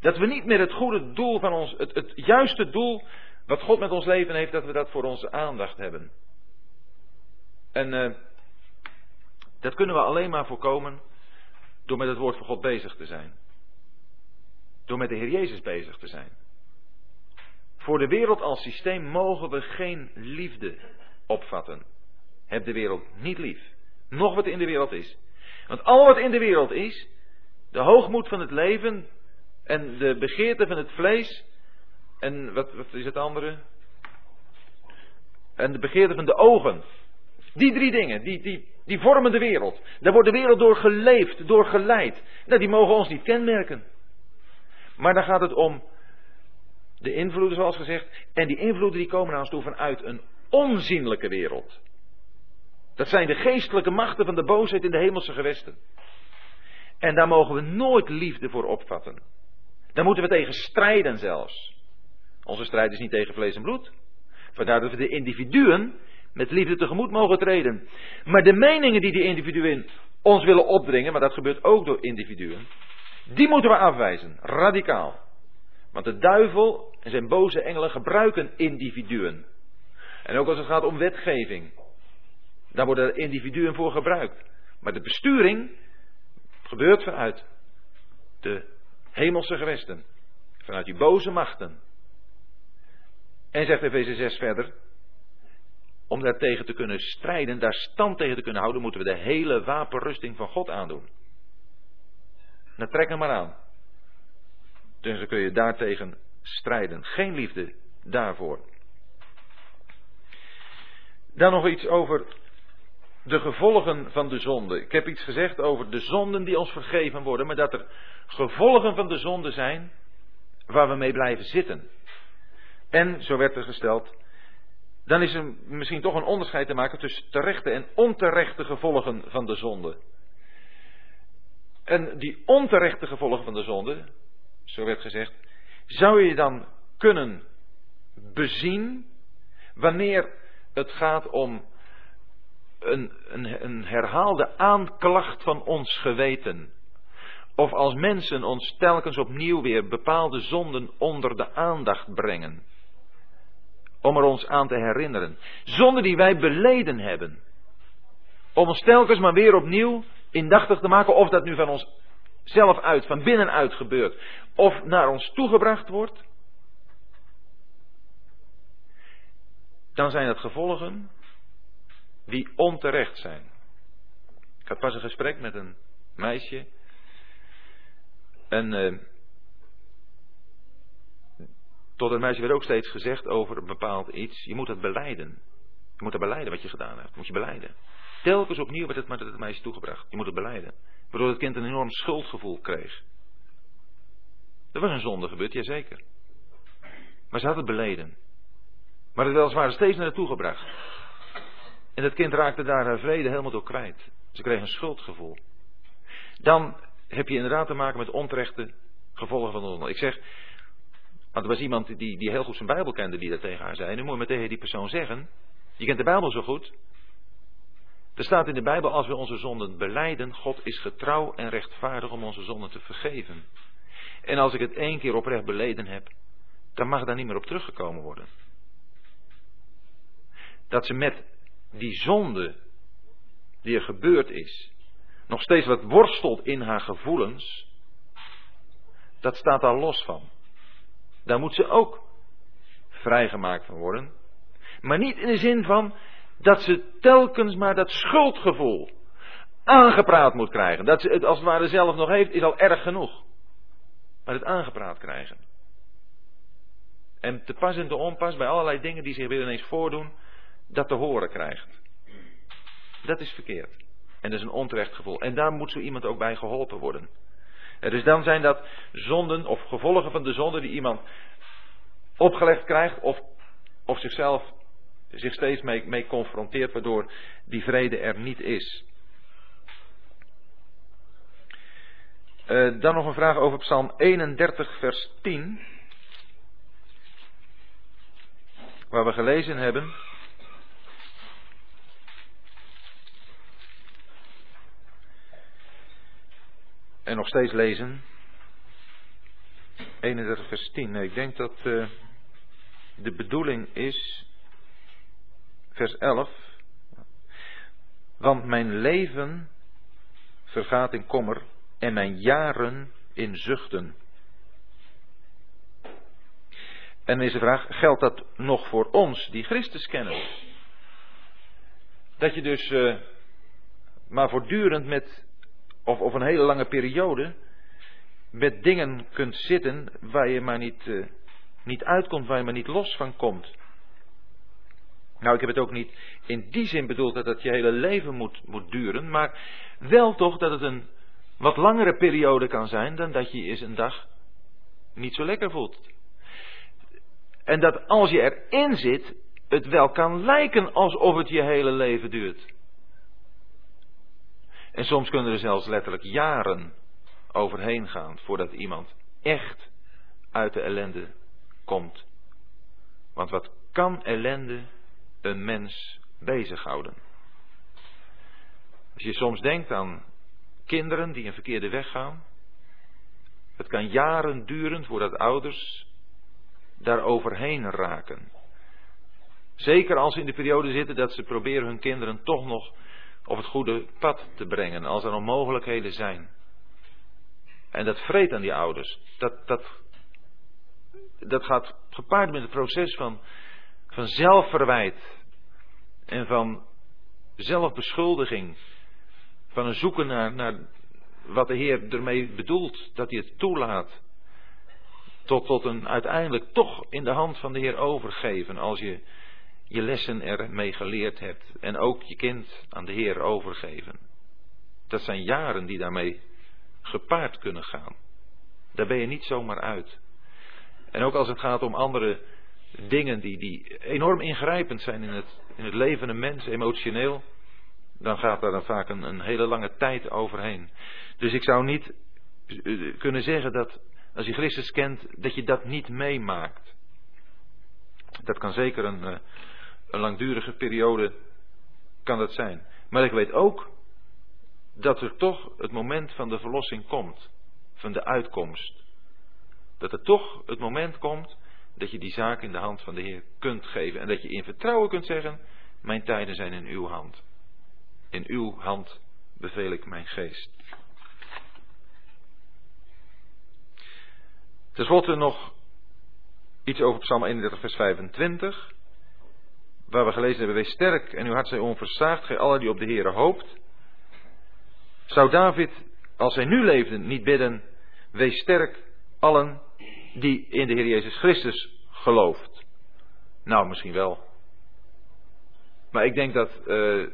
[SPEAKER 1] Dat we niet meer het goede doel van ons, het, het juiste doel wat God met ons leven heeft, dat we dat voor onze aandacht hebben. En uh, dat kunnen we alleen maar voorkomen door met het woord van God bezig te zijn. Door met de Heer Jezus bezig te zijn. Voor de wereld als systeem mogen we geen liefde opvatten. Heb de wereld niet lief. Nog wat in de wereld is. Want al wat in de wereld is, de hoogmoed van het leven en de begeerte van het vlees, en wat, wat is het andere? En de begeerte van de ogen. Die drie dingen, die, die, die vormen de wereld. Daar wordt de wereld door geleefd, door geleid. Nou, die mogen ons niet kenmerken. Maar dan gaat het om de invloeden, zoals gezegd. En die invloeden die komen naar ons toe vanuit een onzienlijke wereld. Dat zijn de geestelijke machten van de boosheid in de hemelse gewesten. En daar mogen we nooit liefde voor opvatten. Daar moeten we tegen strijden zelfs. Onze strijd is niet tegen vlees en bloed. Vandaar dat we de individuen met liefde tegemoet mogen treden. Maar de meningen die die individuen ons willen opdringen, maar dat gebeurt ook door individuen, die moeten we afwijzen, radicaal. Want de duivel en zijn boze engelen gebruiken individuen. En ook als het gaat om wetgeving, daar worden individuen voor gebruikt. Maar de besturing gebeurt vanuit de hemelse gewesten, vanuit die boze machten. En zegt Efeze 6 verder, om daar tegen te kunnen strijden, daar stand tegen te kunnen houden, moeten we de hele wapenrusting van God aandoen. Nou, trek hem maar aan. Dus dan kun je daartegen strijden. Geen liefde daarvoor. Dan nog iets over de gevolgen van de zonde. Ik heb iets gezegd over de zonden die ons vergeven worden, maar dat er gevolgen van de zonde zijn waar we mee blijven zitten. En, zo werd er gesteld, dan is er misschien toch een onderscheid te maken tussen terechte en onterechte gevolgen van de zonde. En die onterechte gevolgen van de zonde, zo werd gezegd, zou je dan kunnen bezien wanneer het gaat om een, een, een herhaalde aanklacht van ons geweten. Of als mensen ons telkens opnieuw weer bepaalde zonden onder de aandacht brengen. Om er ons aan te herinneren. Zonden die wij beleden hebben. Om ons telkens maar weer opnieuw indachtig te maken of dat nu van ons zelf uit, van binnenuit gebeurt. Of naar ons toegebracht wordt. Dan zijn het gevolgen die onterecht zijn. Ik had pas een gesprek met een meisje. En uh, tot het meisje werd ook steeds gezegd over een bepaald iets. Je moet het beleiden. Je moet het beleiden wat je gedaan hebt. moet je beleiden. Telkens opnieuw werd het met het meisje toegebracht. Je moet het beleiden. Waardoor het kind een enorm schuldgevoel kreeg. Er was een zonde gebeurd, jazeker. Maar ze had het beleden. Maar het weliswaar steeds naar naartoe gebracht. En het kind raakte daar haar vrede helemaal door kwijt. Ze kreeg een schuldgevoel. Dan heb je inderdaad te maken met onterechte gevolgen van de zonde. Ik zeg, want er was iemand die, die heel goed zijn Bijbel kende die dat tegen haar zei. Nu moet je maar tegen die persoon zeggen, je kent de Bijbel zo goed. Er staat in de Bijbel, als we onze zonden beleiden, God is getrouw en rechtvaardig om onze zonden te vergeven. En als ik het één keer oprecht beleden heb, dan mag daar niet meer op teruggekomen worden. Dat ze met die zonde die er gebeurd is, nog steeds wat worstelt in haar gevoelens, dat staat daar los van. Daar moet ze ook vrijgemaakt van worden. Maar niet in de zin van dat ze telkens maar dat schuldgevoel aangepraat moet krijgen. Dat ze het als het ware zelf nog heeft, is al erg genoeg. Maar het aangepraat krijgen. En te pas en te onpas bij allerlei dingen die zich weer ineens voordoen, dat te horen krijgt. Dat is verkeerd. En dat is een onterecht gevoel. En daar moet zo iemand ook bij geholpen worden. dus dan zijn dat zonden of gevolgen van de zonde die iemand opgelegd krijgt of, of zichzelf zich steeds mee, mee confronteert, waardoor die vrede er niet is. Uh, dan nog een vraag over Psalm 31, vers 10. Waar we gelezen hebben. En nog steeds lezen. 31 vers 10. Nee, ik denk dat uh, de bedoeling is. Vers 11. Want mijn leven vergaat in kommer en mijn jaren in zuchten. En dan is de vraag, geldt dat nog voor ons die Christus kennen? Dat je dus uh, maar voortdurend met of, of een hele lange periode met dingen kunt zitten waar je maar niet, uh, niet uitkomt, waar je maar niet los van komt. Nou, ik heb het ook niet in die zin bedoeld dat het je hele leven moet, moet duren, maar wel toch dat het een wat langere periode kan zijn dan dat je je eens een dag niet zo lekker voelt. En dat als je erin zit, het wel kan lijken alsof het je hele leven duurt. En soms kunnen er zelfs letterlijk jaren overheen gaan voordat iemand echt uit de ellende komt. Want wat kan ellende een mens bezighouden? Als je soms denkt aan kinderen die een verkeerde weg gaan, het kan jaren duren voordat ouders daar overheen raken. Zeker als ze in de periode zitten dat ze proberen hun kinderen toch nog op het goede pad te brengen, als er nog mogelijkheden zijn. En dat vreet aan die ouders. Dat, dat, dat gaat gepaard met het proces van, van zelfverwijt en van zelfbeschuldiging. Van een zoeken naar, naar wat de Heer ermee bedoelt, dat hij het toelaat. Tot, tot een uiteindelijk toch in de hand van de Heer overgeven als je je lessen ermee geleerd hebt en ook je kind aan de Heer overgeven. Dat zijn jaren die daarmee gepaard kunnen gaan. Daar ben je niet zomaar uit. En ook als het gaat om andere dingen die, die enorm ingrijpend zijn in het, in het leven een mens, emotioneel, dan gaat daar dan vaak een, een hele lange tijd overheen. Dus ik zou niet eh, kunnen zeggen dat als je Christus kent, dat je dat niet meemaakt. Dat kan zeker een, eh, een langdurige periode kan dat zijn. Maar ik weet ook dat er toch het moment van de verlossing komt, van de uitkomst. Dat er toch het moment komt dat je die zaak in de hand van de Heer kunt geven en dat je in vertrouwen kunt zeggen, mijn tijden zijn in uw hand. In uw hand beveel ik mijn geest. Ten slotte nog iets over Psalm 31, vers 25 waar we gelezen hebben, wees sterk en uw hart zij onversaagd, gij allen die op de Heere hoopt. Zou David, als hij nu leefde, niet bidden, wees sterk allen die in de Heer Jezus Christus gelooft? Nou, misschien wel. Maar ik denk dat uh,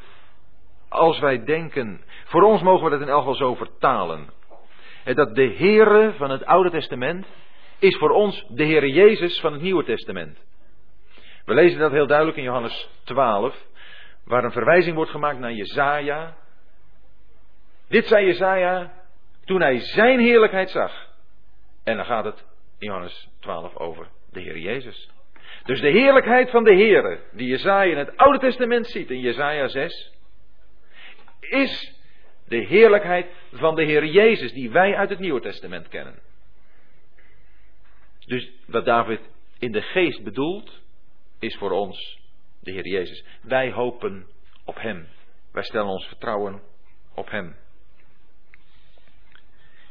[SPEAKER 1] als wij denken, voor ons mogen we dat in elk geval zo vertalen. Dat de Heere van het Oude Testament is voor ons de Heere Jezus van het Nieuwe Testament. We lezen dat heel duidelijk in Johannes 12, waar een verwijzing wordt gemaakt naar Jezaja. Dit zei Jezaja toen hij zijn heerlijkheid zag. En dan gaat het in Johannes 12 over de Heer Jezus. Dus de heerlijkheid van de Heer, die Jezaja in het Oude Testament ziet, in Jezaja 6, is de heerlijkheid van de Heer Jezus, die wij uit het Nieuwe Testament kennen. Dus wat David in de geest bedoelt, is voor ons de Heer Jezus. Wij hopen op Hem. Wij stellen ons vertrouwen op Hem.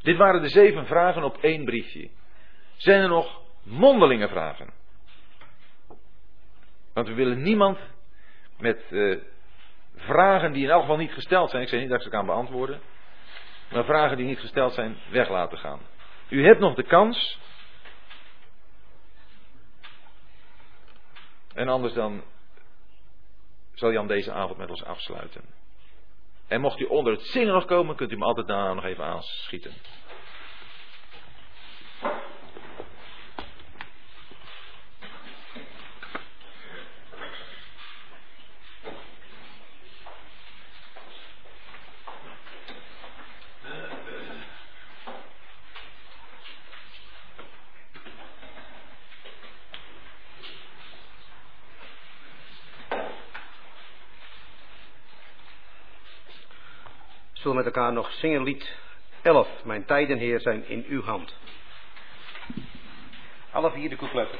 [SPEAKER 1] Dit waren de zeven vragen op één briefje. Zijn er nog mondelinge vragen? Want we willen niemand met uh, vragen die in elk geval niet gesteld zijn, ik zeg niet dat ik ze kan beantwoorden, maar vragen die niet gesteld zijn, weg laten gaan. U hebt nog de kans. En anders dan zal Jan deze avond met ons afsluiten. En mocht u onder het zingen nog komen, kunt u me altijd daarna nog even aanschieten.
[SPEAKER 2] Zullen met elkaar nog zingen lied 11. Mijn tijden, Heer, zijn in uw hand. Alle vier de coupletten.